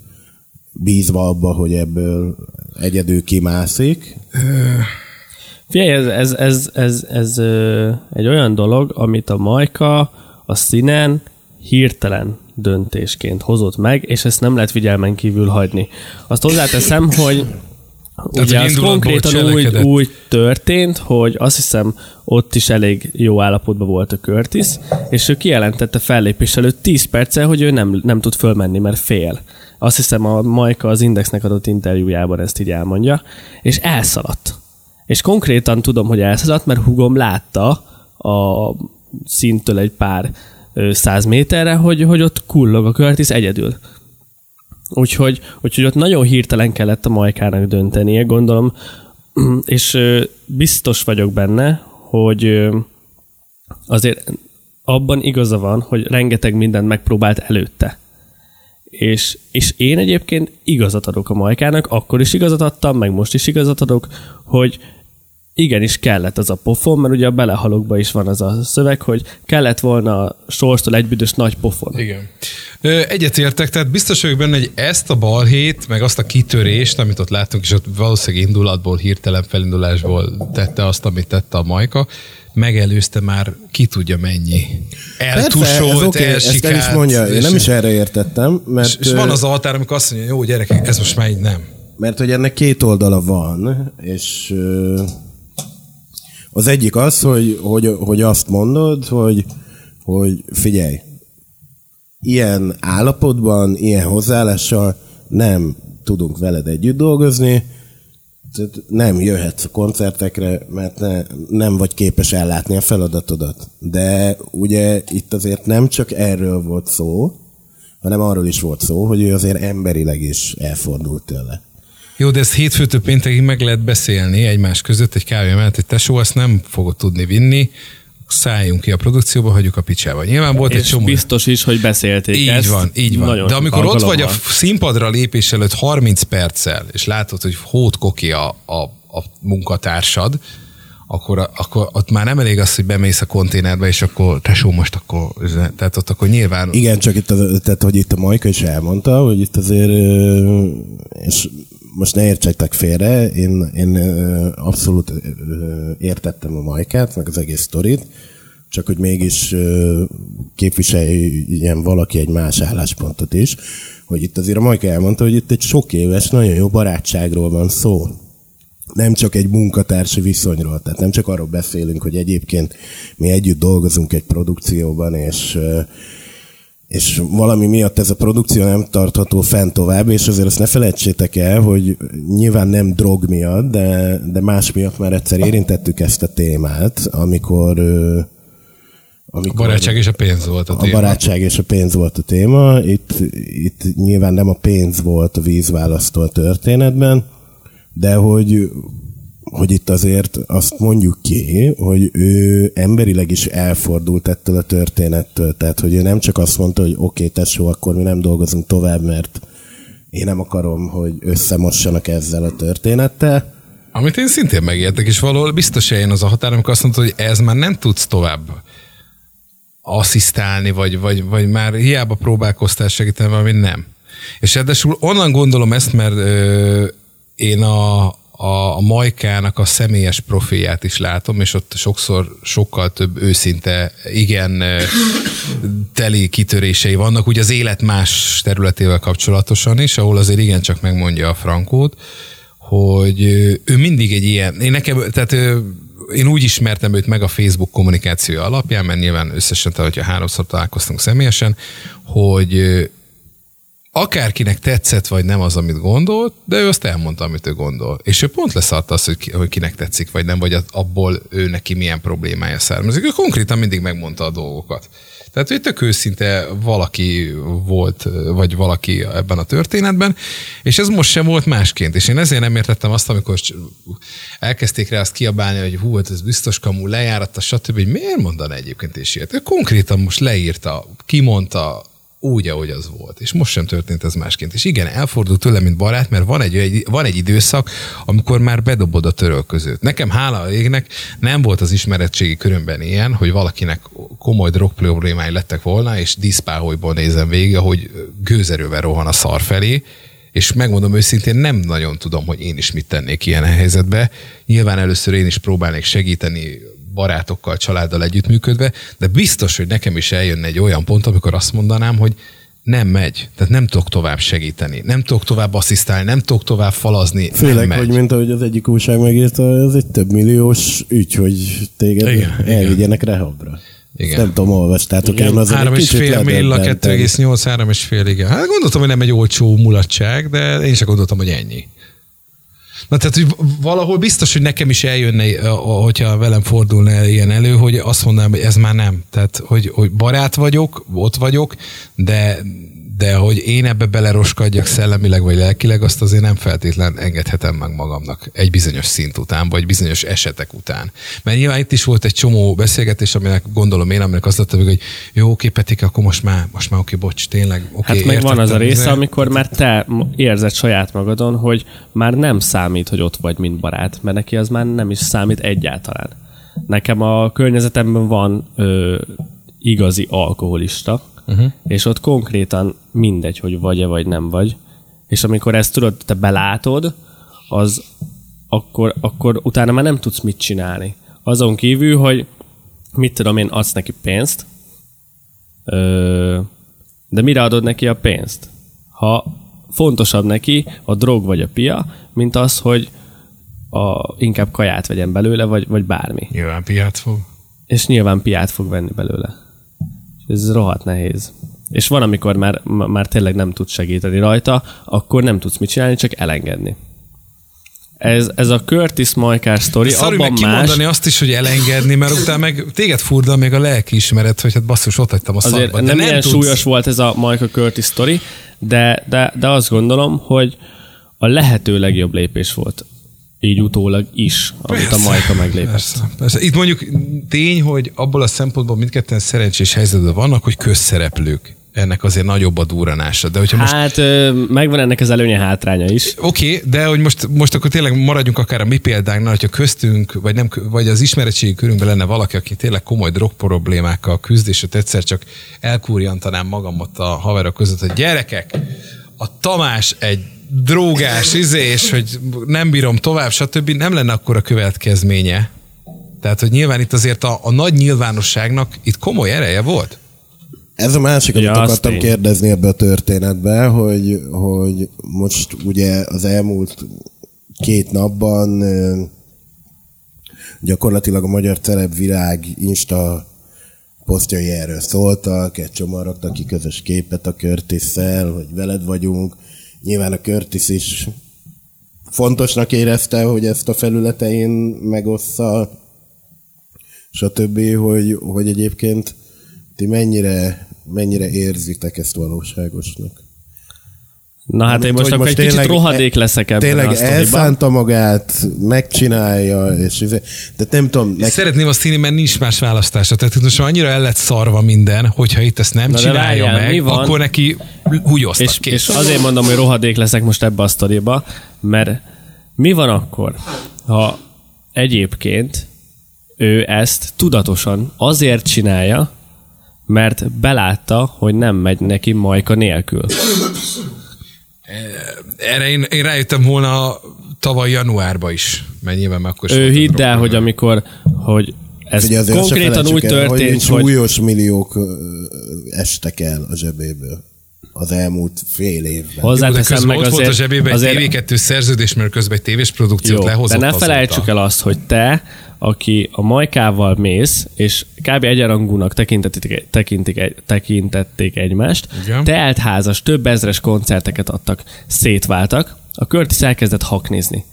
bízva abba, hogy ebből egyedül kimászik. Figyelj, ez, ez, ez, ez, ez egy olyan dolog, amit a Majka a színen hirtelen döntésként hozott meg, és ezt nem lehet figyelmen kívül hagyni. Azt hozzáteszem, hogy ugye az konkrétan úgy, úgy történt, hogy azt hiszem ott is elég jó állapotban volt a Curtis, és ő kijelentette fellépés előtt 10 perccel, hogy ő nem, nem tud fölmenni, mert fél. Azt hiszem a Majka az Indexnek adott interjújában ezt így elmondja, és elszaladt. És konkrétan tudom, hogy elszaladt, mert hugom látta a szintől egy pár száz méterre, hogy, hogy ott kullog a Curtis egyedül. Úgyhogy, úgyhogy ott nagyon hirtelen kellett a Majkának döntenie, gondolom, és biztos vagyok benne, hogy azért abban igaza van, hogy rengeteg mindent megpróbált előtte. És, és én egyébként igazat adok a Majkának, akkor is igazat adtam, meg most is igazat adok, hogy igenis kellett az a pofon, mert ugye a belehalokba is van az a szöveg, hogy kellett volna a sorstól egy büdös nagy pofon. Igen. Egyetértek, tehát biztos vagyok benne, hogy ezt a balhét, meg azt a kitörést, amit ott láttunk, és ott valószínűleg indulatból, hirtelen felindulásból tette azt, amit tette a Majka, megelőzte már ki tudja mennyi. Eltusolt, oké, ezt el is elsikált. mondja, én nem is erre értettem, mert, És, és van az a határ, amikor azt mondja, jó gyerekek, ez most már így nem. mert hogy ennek két oldala van, és az egyik az, hogy, hogy, hogy azt mondod, hogy, hogy figyelj, ilyen állapotban, ilyen hozzáállással nem tudunk veled együtt dolgozni, tehát nem jöhetsz a koncertekre, mert ne, nem vagy képes ellátni a feladatodat. De ugye itt azért nem csak erről volt szó, hanem arról is volt szó, hogy ő azért emberileg is elfordult tőle. Jó, de ezt hétfőtől péntekig meg lehet beszélni egymás között egy kávé mellett, hogy tesó, azt nem fogod tudni vinni, szálljunk ki a produkcióba, hagyjuk a picsába. Nyilván volt És egy csomó... biztos is, hogy beszélték Így ezt. van, így van. Nagyon De amikor ott vagy a színpadra lépés előtt 30 perccel, és látod, hogy hót koki a, a, a munkatársad, akkor, akkor ott már nem elég az, hogy bemész a konténerbe, és akkor tesó most akkor, tehát ott akkor nyilván Igen, csak itt, a, tehát, hogy itt a Majka is elmondta, hogy itt azért, és most ne értsetek félre, én, én abszolút értettem a Majkát, meg az egész sztorit, csak hogy mégis képviseljen valaki egy más álláspontot is, hogy itt azért a Majka elmondta, hogy itt egy sok éves, nagyon jó barátságról van szó. Nem csak egy munkatársi viszonyról, tehát nem csak arról beszélünk, hogy egyébként mi együtt dolgozunk egy produkcióban, és és valami miatt ez a produkció nem tartható fent tovább, és azért azt ne felejtsétek el, hogy nyilván nem drog miatt, de, de más miatt már egyszer érintettük ezt a témát, amikor, ö, a amikor barátság és a pénz volt a, a téma. barátság és a pénz volt a téma. Itt, itt nyilván nem a pénz volt a vízválasztó a történetben, de hogy, hogy itt azért azt mondjuk ki, hogy ő emberileg is elfordult ettől a történettől. Tehát, hogy ő nem csak azt mondta, hogy oké, okay, tesó, akkor mi nem dolgozunk tovább, mert én nem akarom, hogy összemossanak ezzel a történettel, Amit én szintén megértek, és valahol biztos eljön az a határ, amikor azt mondod, hogy ez már nem tudsz tovább asszisztálni, vagy, vagy, vagy már hiába próbálkoztál segíteni, valami nem. És ráadásul onnan gondolom ezt, mert ö, én a, a, a Majkának a személyes profilját is látom, és ott sokszor sokkal több őszinte, igen teli kitörései vannak, ugye az élet más területével kapcsolatosan is, ahol azért igencsak megmondja a frankót, hogy ő mindig egy ilyen, én nekem, tehát én úgy ismertem őt meg a Facebook kommunikáció alapján, mert nyilván összesen, tehát, hogyha háromszor találkoztunk személyesen, hogy akárkinek tetszett, vagy nem az, amit gondolt, de ő azt elmondta, amit ő gondol. És ő pont leszarta azt, hogy, ki, hogy kinek tetszik, vagy nem, vagy az- abból ő neki milyen problémája származik. Ő konkrétan mindig megmondta a dolgokat. Tehát ő tök őszinte valaki volt, vagy valaki ebben a történetben, és ez most sem volt másként. És én ezért nem értettem azt, amikor elkezdték rá azt kiabálni, hogy hú, hát ez biztos kamu, lejáratta, stb. hogy miért mondaná egyébként és ilyet. Ő konkrétan most leírta, kimondta, úgy, ahogy az volt. És most sem történt ez másként. És igen, elfordult tőle, mint barát, mert van egy, egy, van egy időszak, amikor már bedobod a törölközőt. Nekem hála a égnek nem volt az ismeretségi körömben ilyen, hogy valakinek komoly drog problémái lettek volna, és díszpáholyból nézem végig, ahogy gőzerővel rohan a szar felé, és megmondom őszintén, nem nagyon tudom, hogy én is mit tennék ilyen helyzetbe. Nyilván először én is próbálnék segíteni barátokkal, családdal együttműködve, de biztos, hogy nekem is eljönne egy olyan pont, amikor azt mondanám, hogy nem megy. Tehát nem tudok tovább segíteni, nem tudok tovább asszisztálni, nem tudok tovább falazni. Főleg, hogy mint ahogy az egyik újság megírta, ez egy több milliós ügy, hogy téged Igen, igen. elvigyenek rehabra. Igen. Nem tudom, olvastátok én azon Három és fél ledöbbentem. 2,8, három és fél, igen. Hát gondoltam, hogy nem egy olcsó mulatság, de én sem gondoltam, hogy ennyi. Na tehát, hogy valahol biztos, hogy nekem is eljönne, hogyha velem fordulna ilyen elő, hogy azt mondanám, hogy ez már nem. Tehát, hogy, hogy barát vagyok, ott vagyok, de, de hogy én ebbe beleroskadjak szellemileg vagy lelkileg, azt azért nem feltétlen engedhetem meg magamnak egy bizonyos szint után, vagy bizonyos esetek után. Mert nyilván itt is volt egy csomó beszélgetés, aminek gondolom én, aminek azt adta, hogy jó, oké, Petika, akkor most már, most már oké, bocs, tényleg, oké, Hát meg van az a része, amikor már te érzed saját magadon, hogy már nem számít, hogy ott vagy, mint barát, mert neki az már nem is számít egyáltalán. Nekem a környezetemben van ö, igazi alkoholista, uh-huh. és ott konkrétan mindegy, hogy vagy-e vagy nem vagy, és amikor ezt tudod, te belátod, az akkor, akkor utána már nem tudsz mit csinálni. Azon kívül, hogy mit tudom én, adsz neki pénzt, Ö, de mire adod neki a pénzt? Ha fontosabb neki a drog vagy a pia, mint az, hogy a, inkább kaját vegyen belőle, vagy, vagy bármi. Nyilván piát fog. És nyilván piát fog venni belőle. Ez rohadt nehéz. és van, amikor már, már tényleg nem tudsz segíteni rajta, akkor nem tudsz mit csinálni, csak elengedni. Ez, ez a Curtis Majkás sztori, Szarű abban meg más... kimondani azt is, hogy elengedni, mert utána meg téged furdal még a lelkiismeret, hogy hát basszus, ott hagytam a Azért szarba. nem, nem ilyen tudsz- súlyos volt ez a Michael Curtis sztori, de, de, de azt gondolom, hogy a lehető legjobb lépés volt. Így utólag is, amit a Persze, Majka meglépett. Persze, persze. Itt mondjuk tény, hogy abból a szempontból mindketten szerencsés helyzetben vannak, hogy közszereplők. Ennek azért nagyobb a duranása. De hogyha most Hát megvan ennek az előnye hátránya is. Oké, okay, de hogy most, most akkor tényleg maradjunk akár a mi példánknál, hogyha köztünk, vagy, nem, vagy az ismeretségi körünkben lenne valaki, aki tényleg komoly drog problémákkal küzd, és ott egyszer csak elkúrjantanám magam ott a haverok között, hogy gyerekek, a Tamás egy drógás izés, hogy nem bírom tovább, stb. Nem lenne akkor a következménye. Tehát, hogy nyilván itt azért a, a nagy nyilvánosságnak itt komoly ereje volt. Ez a másik, amit Ja, akartam tény. kérdezni ebbe a történetbe, hogy, hogy most ugye az elmúlt két napban gyakorlatilag a magyar celebvilág Insta posztjai erről szóltak, egy csomóan raktak ki közös képet a Curtis-szel, hogy veled vagyunk. Nyilván a Curtis is fontosnak érezte, hogy ezt a felületein megossza, stb., hogy, hogy egyébként ti mennyire, mennyire érzitek ezt valóságosnak? Na hát én most akkor egy kicsit rohadék leszek ebben Tényleg a elszánta magát, megcsinálja, és izé- de nem tudom, nek, Szeretném azt hinni, mert nincs más választása. Tehát most már annyira el lett szarva minden, hogyha itt ezt nem Na csinálja várjál, meg, van? akkor neki húgyoztak. És, és azért mondom, hogy rohadék leszek most ebbe a sztoriba, mert mi van akkor, ha egyébként ő ezt tudatosan azért csinálja, mert belátta, hogy nem megy neki majka nélkül. Erre én, én rájöttem volna tavaly januárba is, mert nyilván már akkor Ő hidd el, hogy amikor, hogy ez ugye konkrétan úgy el, történt, hogy, hogy súlyos milliók estek el a zsebéből az elmúlt fél évben. Hozzáteszem meg ott volt a azért, zsebében egy azért TV2 szerződés, mert közben egy tévés produkciót Jó, lehozott de ne felejtsük el azt, hogy te, aki a majkával mész, és kb. egyenrangúnak tekintették, tekintik, tekintették egymást, Igen. teltházas, több ezres koncerteket adtak, szétváltak, a Curtis elkezdett haknézni.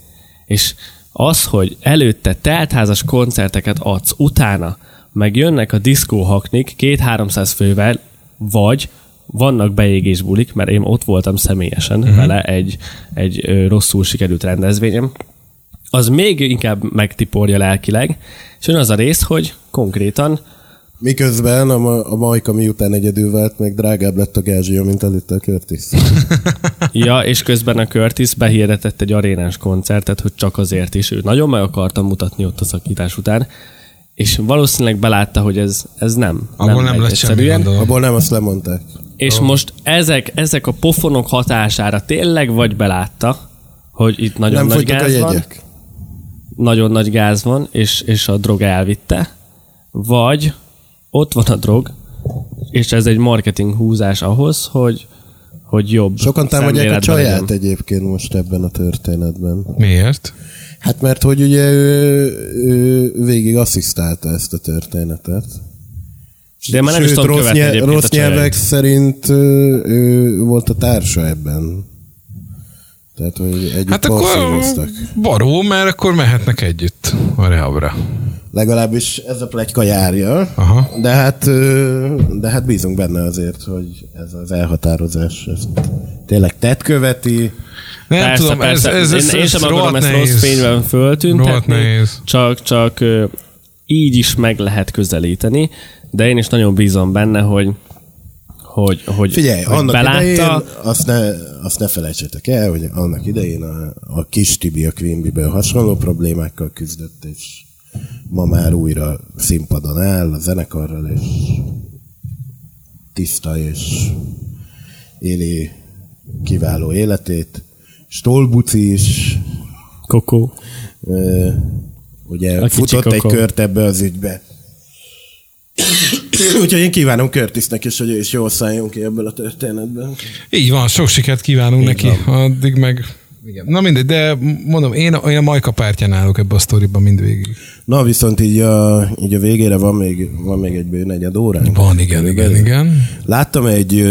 És az, hogy előtte teltházas koncerteket adsz, utána meg jönnek a diszkó haknik két-háromszáz fővel, vagy vannak beégés bulik, mert én ott voltam személyesen uh-huh. vele egy, egy rosszul sikerült rendezvényem, az még inkább megtiporja lelkileg, és jön az a rész, hogy konkrétan Miközben a, ma- a Majka miután egyedül vált, meg drágább lett a gázsia, mint előtte a Curtis. Ja, és közben a Curtis behirdetett egy arénás koncertet, hogy csak azért is. Ő nagyon meg akarta mutatni ott a szakítás után, és valószínűleg belátta, hogy ez, ez nem. Abból nem, megy lett semmi. Abból nem azt lemondták. És most ezek, ezek a pofonok hatására tényleg vagy belátta, hogy itt nagyon nem nagy gáz van, nagyon nagy gáz van, és, és a drog elvitte, vagy ott van a drog, és ez egy marketing húzás ahhoz, hogy, hogy jobb Sokan támadják a csaját legyen. egyébként most ebben a történetben. Miért? Hát mert hogy ugye ő, ő végig asszisztálta ezt a történetet. De már nem is tudom rossz, egyébként rossz nyelvek szerint ő, ő volt a társa ebben. Tehát, hogy együtt Hát akkor baró, mert akkor mehetnek együtt a rehabra. Legalábbis ez a pletyka járja, Aha. de hát, de hát bízunk benne azért, hogy ez az elhatározás ezt tényleg tett követi. Nem Persze, tudom, persze. ez, ez, ez, én, én sem akarom ezt rossz fényben föltüntetni, csak, csak így is meg lehet közelíteni, de én is nagyon bízom benne, hogy hogy, hogy, Figyelj, hogy annak belátta, idején, azt ne, azt ne felejtsétek el, hogy annak idején a, a kis Tibi a Quimby-ből hasonló problémákkal küzdött, és ma már újra színpadon áll a zenekarral, és tiszta, és éli kiváló életét. Stolbuci is, Kokó. ö, ugye A futott egy kört ebbe az ügybe. Úgyhogy én kívánom Curtisnek is, hogy ő is jól szálljon ki ebből a történetből. Így van, sok sikert kívánunk Így neki, van. addig meg Igen. Na mindegy, de mondom, én olyan Majka pártján állok ebbe a sztoriban mindvégig. Na, viszont így a, így a végére van még, van még egy bő negyed óránk. Van, igen, igen, igen. Láttam egy,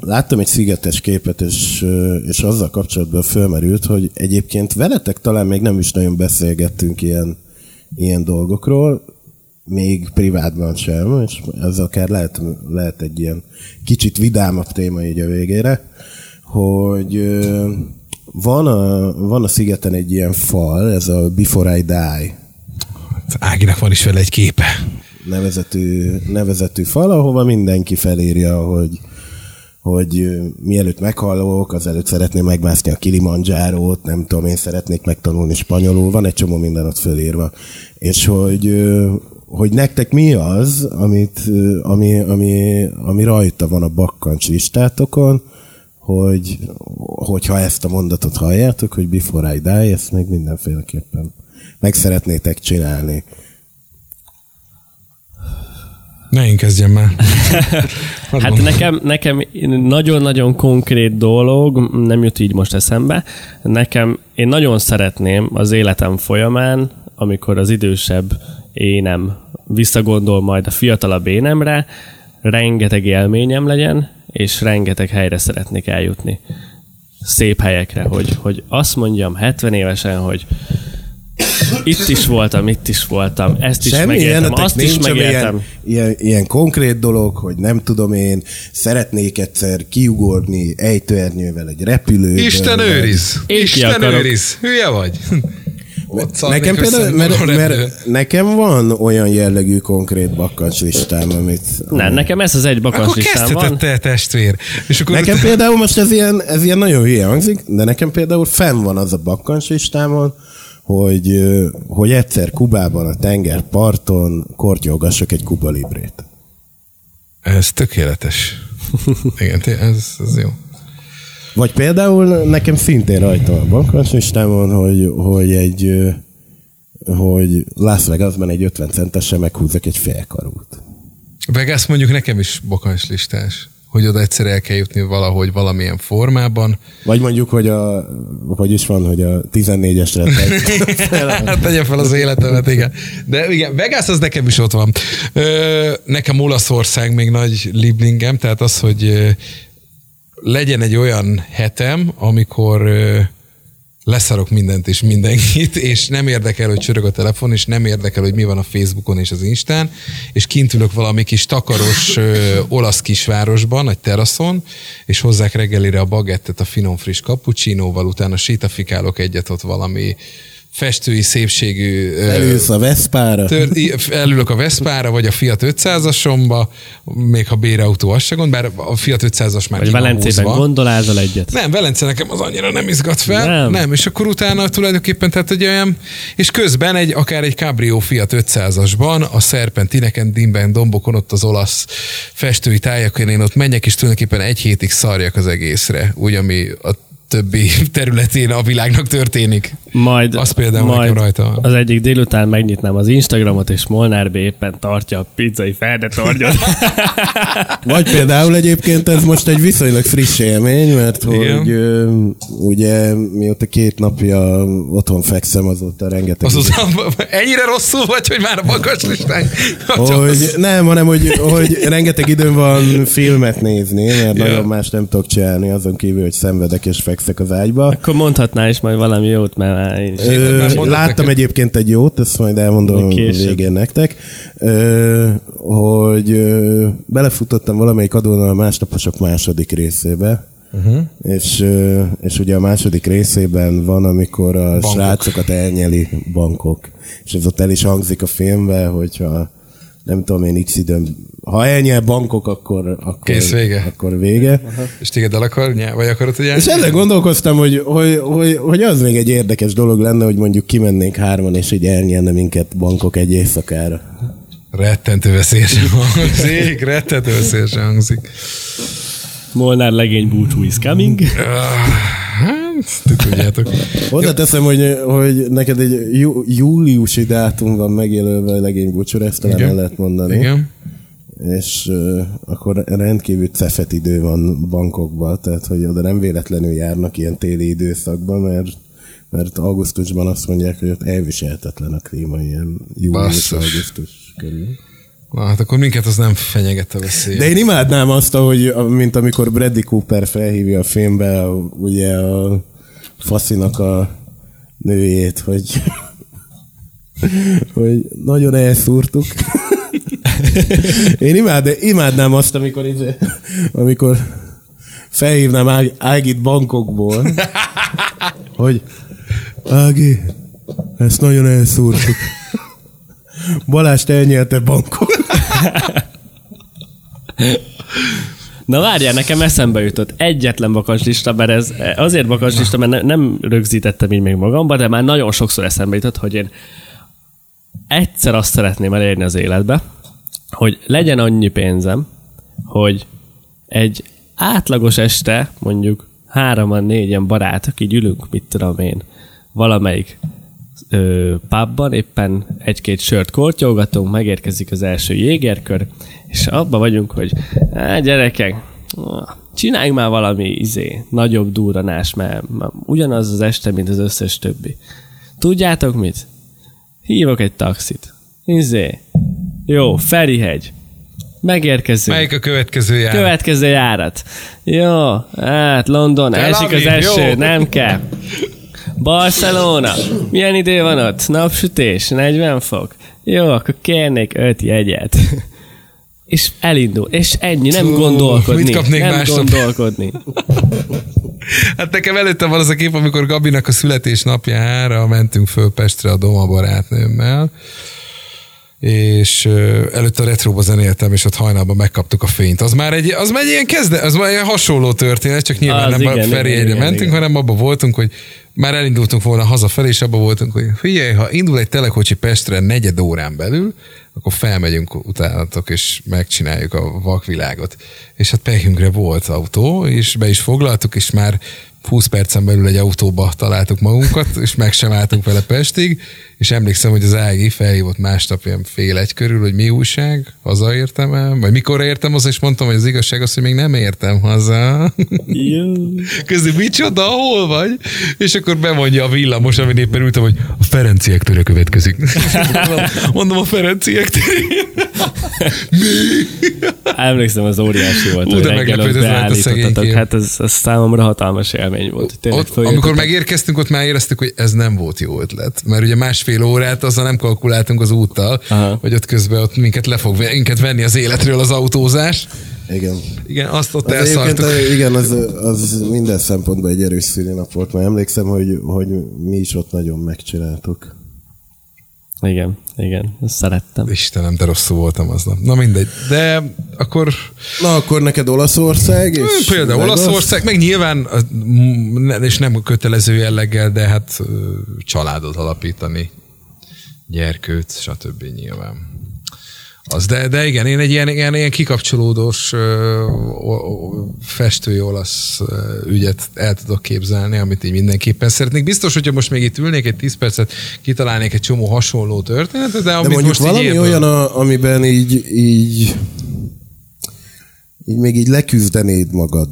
láttam egy szigetes képet, és, és azzal kapcsolatban fölmerült, hogy egyébként veletek talán még nem is nagyon beszélgettünk ilyen, ilyen dolgokról, még privátban sem, és ez akár lehet, lehet egy ilyen kicsit vidámabb téma így a végére, hogy ö, van a, van a szigeten egy ilyen fal, ez a Before I Die Áginak van is vele egy képe. nevezetű, nevezetű fal, ahova mindenki felírja, hogy hogy mielőtt meghalok, azelőtt szeretném megmászni a Kilimanjárót, nem tudom, én szeretnék megtanulni spanyolul, van egy csomó minden ott fölírva. És hogy, hogy nektek mi az, amit, ami, ami, ami rajta van a bakkancs listátokon, hogy, hogyha ezt a mondatot halljátok, hogy before I die, ezt meg mindenféleképpen meg szeretnétek csinálni. Ne én kezdjem már. Hát nekem, nekem nagyon-nagyon konkrét dolog, nem jut így most eszembe. Nekem, én nagyon szeretném az életem folyamán, amikor az idősebb énem visszagondol majd a fiatalabb énemre, rengeteg élményem legyen, és rengeteg helyre szeretnék eljutni. Szép helyekre, hogy, hogy azt mondjam 70 évesen, hogy itt is voltam, itt is voltam, ezt is Semmi megéltem, ilyenetek azt is nincs, megéltem. Ilyen, ilyen, ilyen konkrét dolog, hogy nem tudom én, szeretnék egyszer kiugorni ejtőernyővel egy repülőből. Isten őriz! Isten akarok. őriz! Hülye vagy? Ott Nekem például, mert, mert nekem van olyan jellegű konkrét bakkancs listám, amit... Nem, nekem ez az egy Akkor bakancs listám van. te, testvér. És akkor Nekem például most ez ilyen, ez ilyen nagyon hülye hangzik, de nekem például fenn van az a bakkancs listámon, hogy, hogy egyszer Kubában a tengerparton kortyolgassak egy Kuba Librét. Ez tökéletes. Igen, ez, ez jó. Vagy például nekem szintén rajta a bakkancs listámon, hogy, hogy egy hogy Las Vegasban egy 50 centesen meghúzok egy félkarút. Vegas mondjuk nekem is bokancs listás, hogy oda egyszer el kell jutni valahogy valamilyen formában. Vagy mondjuk, hogy a, hogy is van, hogy a 14-esre tegy- Hát tegye fel az életemet, igen. De igen, Vegas az nekem is ott van. Nekem Olaszország még nagy liblingem, tehát az, hogy legyen egy olyan hetem, amikor leszarok mindent és mindenkit, és nem érdekel, hogy csörög a telefon, és nem érdekel, hogy mi van a Facebookon és az Instán, és kint ülök valami kis takaros ö, olasz kisvárosban, egy teraszon, és hozzák reggelire a bagettet a finom friss cappuccinóval, utána sétafikálok egyet ott valami festői szépségű Elülsz a Veszpára. Tör, elülök a Veszpára, vagy a Fiat 500-asomba, még ha bérautó, az se gond, bár a Fiat 500-as már Vagy Velencében húzva. gondolázol egyet. Nem, Velence nekem az annyira nem izgat fel. Nem. nem. és akkor utána tulajdonképpen, tehát egy olyan, és közben egy, akár egy Cabrio Fiat 500-asban, a Serpentineken, Dimben, Dombokon, ott az olasz festői tájakon én ott menjek, és tulajdonképpen egy hétig szarjak az egészre, úgy, ami a többi területén a világnak történik. Majd, Az például majd nekem rajta van. az egyik délután megnyitnám az Instagramot, és Molnár B éppen tartja a pizzai feldetornyot. Vagy például egyébként ez most egy viszonylag friss élmény, mert hogy ö, ugye mióta két napja otthon fekszem, azóta rengeteg... Azután ennyire rosszul vagy, hogy már a magas listán. hogy nem, hanem hogy, hogy rengeteg időm van filmet nézni, mert nagyon más nem tudok csinálni, azon kívül, hogy szenvedek és fekszek az ágyba. Akkor mondhatná is majd valami jót, mert én is. Ö, láttam neked? egyébként egy jót, ezt majd elmondom a Később. végén nektek, ö, hogy ö, belefutottam valamelyik adónal a másnaposok második részébe, uh-huh. és, és ugye a második részében van, amikor a Bankok. srácokat elnyeli bankok, és ez ott el is hangzik a filmben, hogyha nem tudom én x időn, ha elnyel bankok, akkor, akkor, Kész, vége. akkor vége. És téged el akar, vagy akarod, hogy És ezen gondolkoztam, hogy, hogy, hogy, hogy az még egy érdekes dolog lenne, hogy mondjuk kimennénk hárman, és így elnyerne minket bankok egy éjszakára. Rettentő veszélyesen hangzik, rettentő veszélyesen hangzik. Molnár legény búcsú is coming. Hát, ti tudjátok. Oda teszem, hogy, hogy neked egy jú, júliusi dátum van megjelölve a legény búcsúra, ezt talán el lehet mondani. Igen. és uh, akkor rendkívül cefet idő van bankokban, tehát hogy oda nem véletlenül járnak ilyen téli időszakban, mert mert augusztusban azt mondják, hogy ott elviselhetetlen a klíma, ilyen július-augusztus körül. Na, hát akkor minket az nem fenyeget a veszély. De én imádnám azt, hogy, mint amikor Bradley Cooper felhívja a filmbe ugye a faszinak a nőjét, hogy, hogy nagyon elszúrtuk. Én imád, imádnám azt, amikor, izé, amikor felhívnám Ágit bankokból, hogy Ági, ezt nagyon elszúrtuk. Balást elnyelte bankon. Na várjál, nekem eszembe jutott egyetlen bakancslista, mert ez azért bakancslista, mert nem rögzítettem így még magamba, de már nagyon sokszor eszembe jutott, hogy én egyszer azt szeretném elérni az életbe, hogy legyen annyi pénzem, hogy egy átlagos este, mondjuk hároman, négyen barátok, így ülünk, mit tudom én, valamelyik ö, pubban, éppen egy-két sört kortyolgatunk, megérkezik az első jégerkör, és abban vagyunk, hogy á, gyerekek, csináljunk már valami izé, nagyobb durranás, mert ugyanaz az este, mint az összes többi. Tudjátok mit? Hívok egy taxit. Izé. Jó, Ferihegy. Megérkezünk. Melyik a következő járat? Következő járat. Jó, hát London, Tel esik az eső, jó. nem kell. Barcelona. Milyen idő van ott? Napsütés, 40 fok. Jó, akkor kérnék 5 jegyet. És elindul. És ennyi, nem Hú, gondolkodni. Mit kapnék nem másnap? gondolkodni. Hát nekem előtte van az a kép, amikor Gabinak a születésnapjára mentünk föl Pestre a Doma barátnőmmel, és előtte a retroba zenéltem, és ott hajnalban megkaptuk a fényt. Az már egy, az már egy ilyen kezde, az már egy hasonló történet, csak nyilván az nem igen, a Feri mentünk, igen. hanem abban voltunk, hogy már elindultunk volna hazafelé, és abban voltunk, hogy figyelj, ha indul egy telekocsi Pestre negyed órán belül, akkor felmegyünk utánatok, és megcsináljuk a vakvilágot. És hát pehünkre volt autó, és be is foglaltuk, és már 20 percen belül egy autóba találtuk magunkat, és meg sem álltunk vele Pestig, és emlékszem, hogy az Ági felhívott másnap ilyen fél egy körül, hogy mi újság, hazaértem el, vagy mikor értem haza, és mondtam, hogy az igazság az, hogy még nem értem haza. Közben micsoda, hol vagy? És akkor bemondja a villamos, amin éppen ültem, hogy a Ferenciek töre következik. mondom, a Ferenciek Mi? Emlékszem, az óriási volt, Ú, hogy beállítottatok. Hát ez, ez számomra hatalmas élmény volt. ott, amikor megérkeztünk, ott már éreztük, hogy ez nem volt jó ötlet. Mert ugye másfél órát azzal nem kalkuláltunk az úttal, Aha. hogy ott közben ott minket le fog minket venni az életről az autózás. Igen. Igen, azt ott az elszartuk. Igen, az, az minden szempontból egy erős szülinap volt, mert emlékszem, hogy, hogy mi is ott nagyon megcsináltuk. Igen, igen, ezt szerettem. Istenem, de rosszul voltam aznap. Na mindegy, de akkor... Na akkor neked Olaszország? És Például Olaszország, meg nyilván, és nem kötelező jelleggel, de hát családot alapítani, gyerkőt, stb. nyilván. Az, de, de igen, én egy ilyen, ilyen, ilyen kikapcsolódós ö, festői olasz ügyet el tudok képzelni, amit így mindenképpen szeretnék. Biztos, hogyha most még itt ülnék egy 10 percet, kitalálnék egy csomó hasonló történetet, de, de mondjuk most valami így olyan, a, amiben így, így, így még így leküzdenéd magad.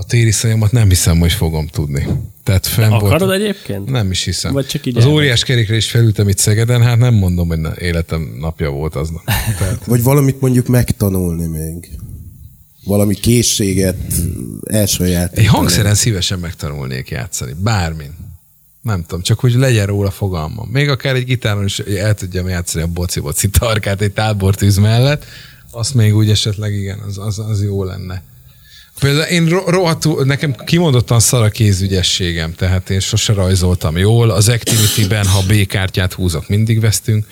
A téri nem hiszem, hogy fogom tudni. Tehát fenn Akarod volt. egyébként? Nem is hiszem. Vagy csak így az óriás kerékre is felültem itt Szegeden, hát nem mondom, hogy na, életem napja volt az. Tehát... Vagy valamit mondjuk megtanulni még. Valami készséget elsajátítani. Egy hangszeren szívesen megtanulnék játszani. Bármin. Nem tudom, csak hogy legyen róla fogalmam. Még akár egy gitáron is el tudjam játszani a boci-boci tarkát egy tábortűz mellett, azt még úgy esetleg igen, az, az, az jó lenne. Például én rohadtul, nekem kimondottan szar a kézügyességem, tehát én sose rajzoltam jól. Az Activity-ben, ha B-kártyát húzok, mindig vesztünk,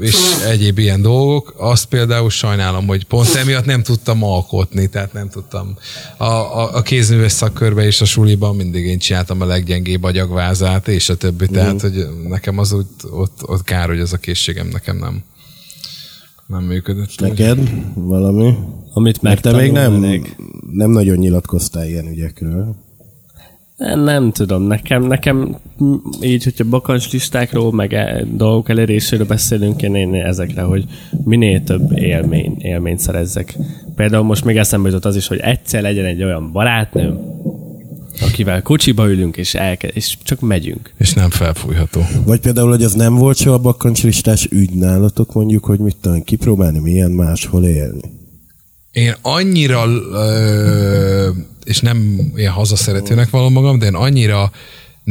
és egyéb ilyen dolgok. Azt például sajnálom, hogy pont emiatt nem tudtam alkotni, tehát nem tudtam. A, a, a kézműves szakkörbe és a suliban mindig én csináltam a leggyengébb agyagvázát, és a többi, tehát mm. hogy nekem az ott, ott, ott kár, hogy az a készségem nekem nem nem működött. Neked valami? Amit Mert te még nem, nem nagyon nyilatkoztál ilyen ügyekről. Nem, nem tudom, nekem, nekem így, hogyha bakancslistákról, meg e, dolgok eléréséről beszélünk, én, én ezekre, hogy minél több élmény, élményt szerezzek. Például most még eszembe jutott az is, hogy egyszer legyen egy olyan barátnőm, akivel kocsiba ülünk, és, elke- és csak megyünk. És nem felfújható. Vagy például, hogy az nem volt soha bakkantslistás ügy nálatok, mondjuk, hogy mit tudom, kipróbálni, milyen máshol élni. Én annyira, ö, és nem ilyen hazaszeretőnek való magam, de én annyira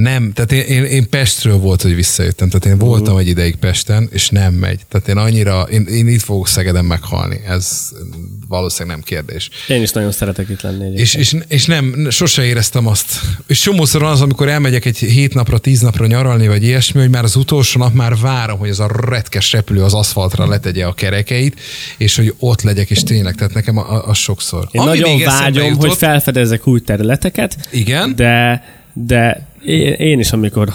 nem, tehát én, én, én Pestről volt, hogy visszajöttem, tehát én voltam egy ideig Pesten, és nem megy. Tehát én annyira, én, én itt fogok Szegeden meghalni, ez valószínűleg nem kérdés. Én is nagyon szeretek itt lenni. egyébként. És, és, és nem, sose éreztem azt. És csomószor az, amikor elmegyek egy hét napra, tíz napra nyaralni, vagy ilyesmi, hogy már az utolsó nap már várom, hogy ez a retkes repülő az aszfaltra letegye a kerekeit, és hogy ott legyek, és tényleg, tehát nekem az sokszor. Én Ami nagyon vágyom, jutott- hogy felfedezzek új területeket, Igen. de, de én, én is, amikor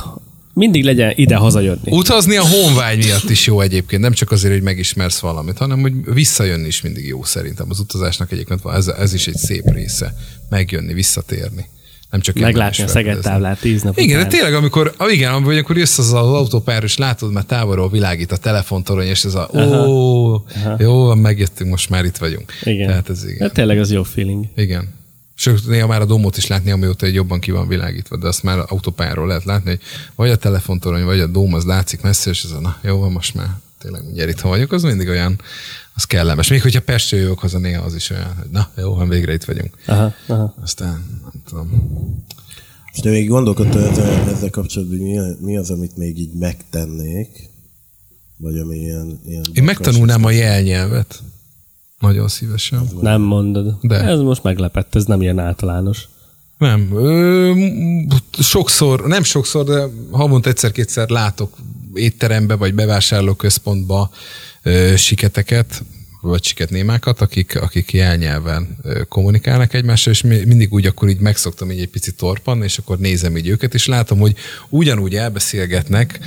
mindig legyen ide hazajönni. Utazni a honvágy miatt is jó egyébként, nem csak azért, hogy megismersz valamit, hanem hogy visszajönni is mindig jó szerintem. Az utazásnak egyébként ez, ez is egy szép része. Megjönni, visszatérni. Nem csak Meglátni a Szeged táblát tíz nap Igen, de után. tényleg, amikor, ah, igen, amikor amikor jössz az, az autópár, és látod, mert távolról világít a telefontorony, és ez a, ó, jó, van, megjöttünk, most már itt vagyunk. Igen. Tehát ez igen. Hát tényleg az jó feeling. Igen. Sőt, néha már a domot is látni, amióta egy jobban ki van világítva, de azt már autópályáról lehet látni, hogy vagy a telefontorony, vagy a dóm, az látszik messze, és ez a, na jó, van most már tényleg mindjárt itt vagyok, az mindig olyan, az kellemes. Még hogyha Pestről jövök haza, néha az is olyan, hogy na jó, van végre itt vagyunk. Aha, aha. Aztán, nem tudom. És te még gondolkodtál ezzel, ezzel kapcsolatban, hogy mi, mi az, amit még így megtennék? Vagy ami ilyen... ilyen Én megtanulnám a jelnyelvet. Nagyon szívesen. Nem mondod. De. Ez most meglepett, ez nem ilyen általános. Nem. Ö, sokszor, nem sokszor, de havonta egyszer-kétszer látok étterembe vagy bevásárlóközpontba ö, siketeket, vagy siketnémákat, akik, akik jelnyelven kommunikálnak egymással, és mi- mindig úgy akkor így megszoktam így egy picit torpan, és akkor nézem így őket, és látom, hogy ugyanúgy elbeszélgetnek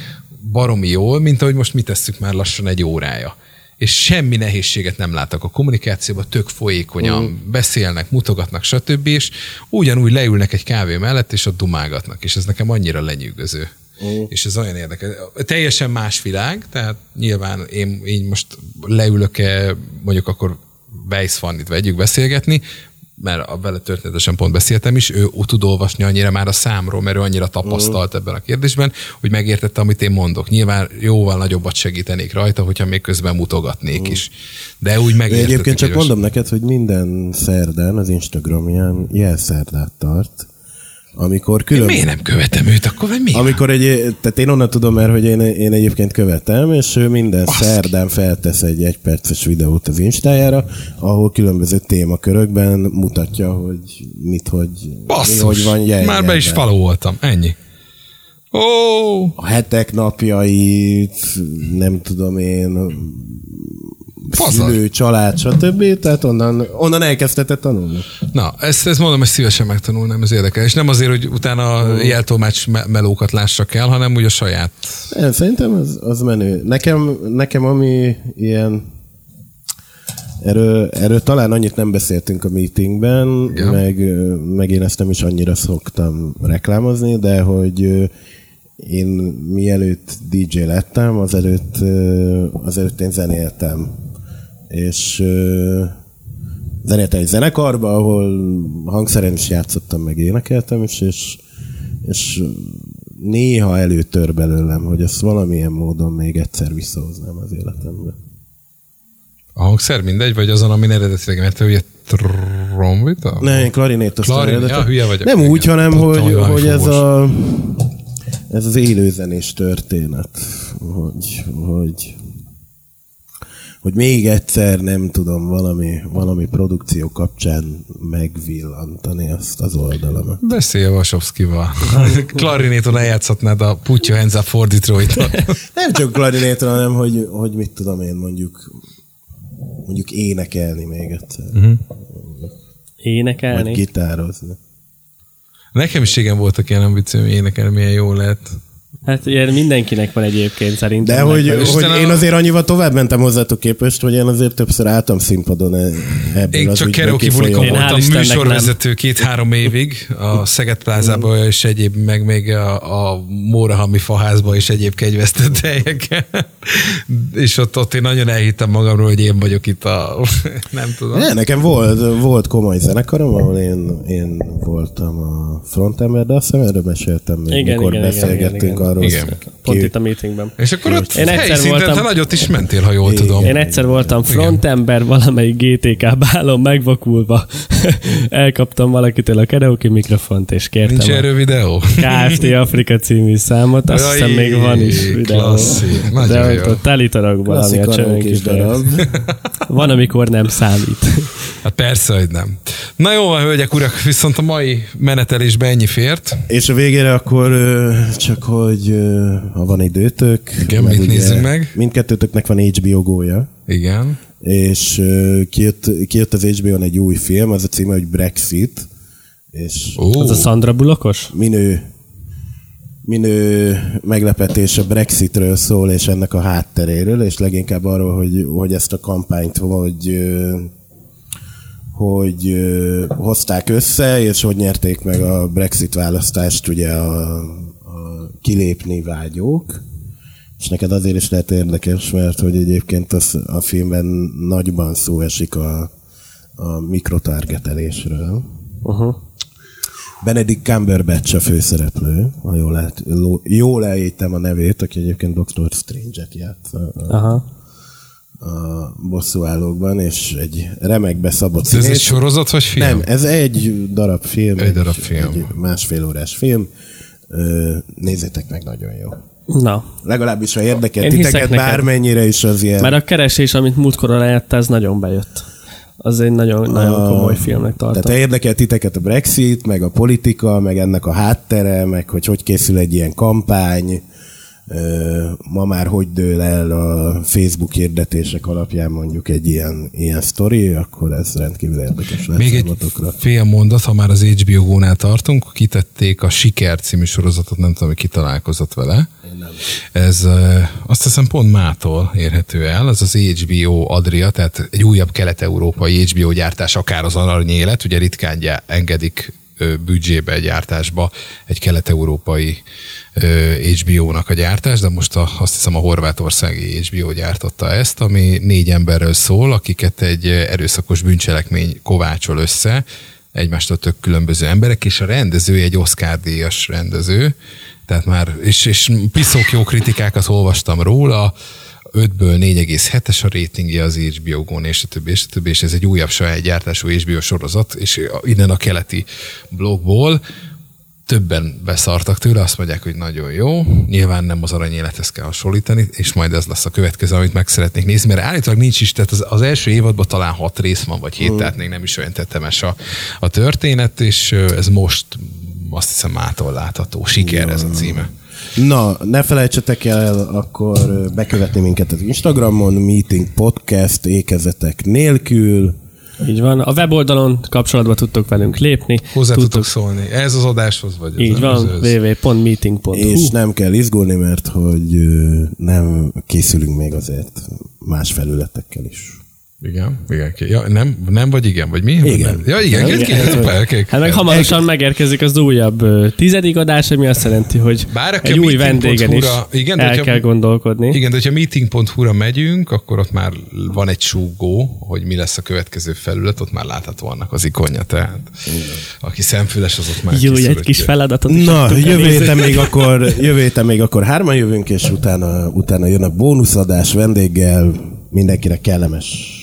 baromi jól, mint ahogy most mi tesszük már lassan egy órája és semmi nehézséget nem látok a kommunikációban, tök folyékonyan uh. beszélnek, mutogatnak, stb. És ugyanúgy leülnek egy kávé mellett, és ott dumálgatnak, és ez nekem annyira lenyűgöző. Uh. És ez olyan érdekes. Teljesen más világ, tehát nyilván én, én most leülök-e, mondjuk akkor Weiss Fannit vegyük beszélgetni, mert a vele történetesen pont beszéltem is, ő tud olvasni annyira már a számról, mert ő annyira tapasztalt ebben a kérdésben, hogy megértette, amit én mondok. Nyilván jóval nagyobbat segítenék rajta, hogyha még közben mutogatnék is. De úgy megértették. egyébként csak mondom neked, hogy minden szerdán az Instagramján jelszerdát tart, amikor külön... Miért nem követem őt akkor, vagy mi? Amikor egy, tehát én onnan tudom, mert hogy én, én egyébként követem, és ő minden Baszki. szerdán feltesz egy egyperces videót az Instájára, ahol különböző témakörökben mutatja, hogy mit, hogy, mi, Basszus, hogy van jelnyelven. már be is follow voltam, ennyi. Ó, A hetek napjait, nem tudom én, Pazar. szülő, család, stb. Tehát onnan, onnan elkezdhetett tanulni. Na, ezt, ezt mondom, ezt szívesen megtanulnám, ez érdekel. És nem azért, hogy utána a jeltolmács me- melókat lássak el, hanem úgy a saját. Én szerintem az, az menő. Nekem, nekem ami ilyen Erről, erről talán annyit nem beszéltünk a meetingben, Ja. meg, meg én ezt nem is annyira szoktam reklámozni, de hogy én mielőtt DJ lettem, azelőtt, azelőtt én zenéltem. És ö, zenéltem egy zenekarba, ahol hangszeren is játszottam, meg énekeltem is, és, és néha előtör belőlem, hogy ezt valamilyen módon még egyszer visszahoznám az életembe. A hangszer mindegy, vagy azon, ami eredetileg, mert ugye trombita? Ne, én klarinétos Klarin- ja, hülye vagyok, Nem igen. úgy, hanem Tudtam, hogy, hogy hogy ez, a, ez az élőzenés történet, hogy, hogy, hogy még egyszer nem tudom valami, valami produkció kapcsán megvillantani ezt az oldalamat. Beszélj Vasovszkival. Klarinéton eljátszhatnád a Put Your Hands Up for Detroit-ot. Nem csak klarinéton, hanem hogy, hogy mit tudom én mondjuk mondjuk énekelni még egyszer. Uh-huh. Énekelni. Vagy gitározni. Nekem is igen voltak ilyen ambícióim, hogy énekelni milyen jó lehet. Hát ilyen mindenkinek van egyébként szerintem. De hogy, hogy Istenem. én azért annyival tovább mentem hozzátok képest, hogy én azért többször álltam színpadon e- ebből Én az csak karaoke bulikon voltam műsorvezető két-három évig, a Szeged plázában és egyéb, meg még a, a Mórahami faházba és egyéb kegyvesztett helyeken. és ott, ott én nagyon elhittem magamról, hogy én vagyok itt a... nem tudom. Ne, nekem volt, volt komoly zenekarom, ahol én, én voltam a frontember, de azt hiszem erről meséltem még, Igen, mikor igen, igen, beszélgettünk igen, igen. Arról. Igen. Pont itt a meetingben. És akkor ott Én egyszer voltam- te nagyot is mentél, ha jól Igen. tudom. Én egyszer voltam frontember valamelyik GTK bálon megvakulva. Elkaptam valakitől a karaoke mikrofont, és kértem Nincs a erről videó? KFT Afrika című számot. Azt hiszem még van is videó. nagyon De jó. ott, telítanak valami Klasszik a kis darab. Van, amikor nem számít. Hát persze, hogy nem. Na jó van, hölgyek, urak, viszont a mai menetelésbe ennyi fért. És a végére akkor csak, hogy ha van időtök. Igen, meg mit nézzünk meg? Mindkettőtöknek van HBO gólya, Igen. és kijött, kijött az HBO-n egy új film, az a címe, hogy Brexit, és Ó, Az a Sandra Bulokos? minő, minő meglepetés a Brexitről szól, és ennek a hátteréről, és leginkább arról, hogy, hogy ezt a kampányt hogy, hogy ö, hozták össze, és hogy nyerték meg a Brexit választást ugye a, a kilépni vágyók. És neked azért is lehet érdekes, mert hogy egyébként az, a filmben nagyban szó esik a, a mikrotargetelésről. Uh-huh. Benedict Cumberbatch a főszereplő, ha jól, lehet, jól elejtem a nevét, aki egyébként Doctor Strange-et játsza a, Aha. A bosszúállókban, és egy remekbe szabott ez egy sorozat vagy film? Nem, ez egy darab film. Egy darab film. Egy másfél órás film. Nézzétek meg, nagyon jó. Na, Legalábbis, ha érdekel Én hiszek titeket, neked. bármennyire is az ilyen... mert a keresés, amit múltkor lejátta, ez nagyon bejött. Az egy nagyon, nagyon komoly filmnek tartom. Tehát érdekel titeket a Brexit, meg a politika, meg ennek a háttere, meg hogy hogy készül egy ilyen kampány, ma már hogy dől el a Facebook hirdetések alapján mondjuk egy ilyen, ilyen sztori, akkor ez rendkívül érdekes lesz Még egy fél mondat, ha már az HBO Go-nál tartunk, kitették a Siker című sorozatot, nem tudom, hogy ki találkozott vele. Ez azt hiszem pont mától érhető el, az az HBO Adria, tehát egy újabb kelet-európai HBO gyártás, akár az aranyélet, ugye ritkán engedik büdzsébe, gyártásba egy kelet-európai HBO-nak a gyártás, de most a, azt hiszem a horvátországi HBO gyártotta ezt, ami négy emberről szól, akiket egy erőszakos bűncselekmény kovácsol össze, egymástól tök különböző emberek, és a rendező egy Oscar-díjas rendező, tehát már, és, és piszok jó kritikákat olvastam róla, 5-ből 4,7-es a ratingje az HBO Go-n, és a többi, és a többi, és ez egy újabb saját gyártású HBO sorozat, és innen a keleti blogból többen beszartak tőle, azt mondják, hogy nagyon jó, nyilván nem az aranyélethez kell hasonlítani, és majd ez lesz a következő, amit meg szeretnék nézni, mert állítólag nincs is, tehát az, az első évadban talán hat rész van, vagy hét, tehát még nem is olyan tetemes a, a történet, és ez most azt hiszem mától látható. Siker ez a címe. Na, ne felejtsetek el akkor bekövetni minket az Instagramon, Meeting Podcast, ékezetek nélkül, Így van. A weboldalon kapcsolatba tudtok velünk lépni. Hozzá tudtok, tudtok szólni. Ez az adáshoz vagy? Így van, www.meeting.hu. és nem kell izgulni, mert hogy nem készülünk még azért más felületekkel is. Igen, igen. ki- Ja, nem, nem vagy igen, vagy mi? Igen. Ja, igen, igen. Igen. igen. Szuper, oké. Hát meg hamarosan megérkezik az újabb tizedik adás, ami azt jelenti, hogy Bár aki egy a új vendégen is igen, de el hogyha- kell gondolkodni. Igen, de hogyha meeting.hu-ra megyünk, akkor ott már van egy súgó, hogy mi lesz a következő felület, ott már látható annak az ikonja, tehát aki szemfüles, az ott már Jó, egy kis feladatot is Na, jövő héten még akkor, jövő héten még akkor hárman jövünk, és utána, utána jön a bónuszadás vendéggel. Mindenkinek kellemes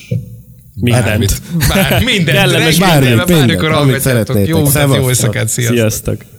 Mindent. Bármit. Bár, mindent. Kellemes bármit, bármikor amit szeretnétek. Jó, utat, jó éjszakát, sziasztok. Sziasztok!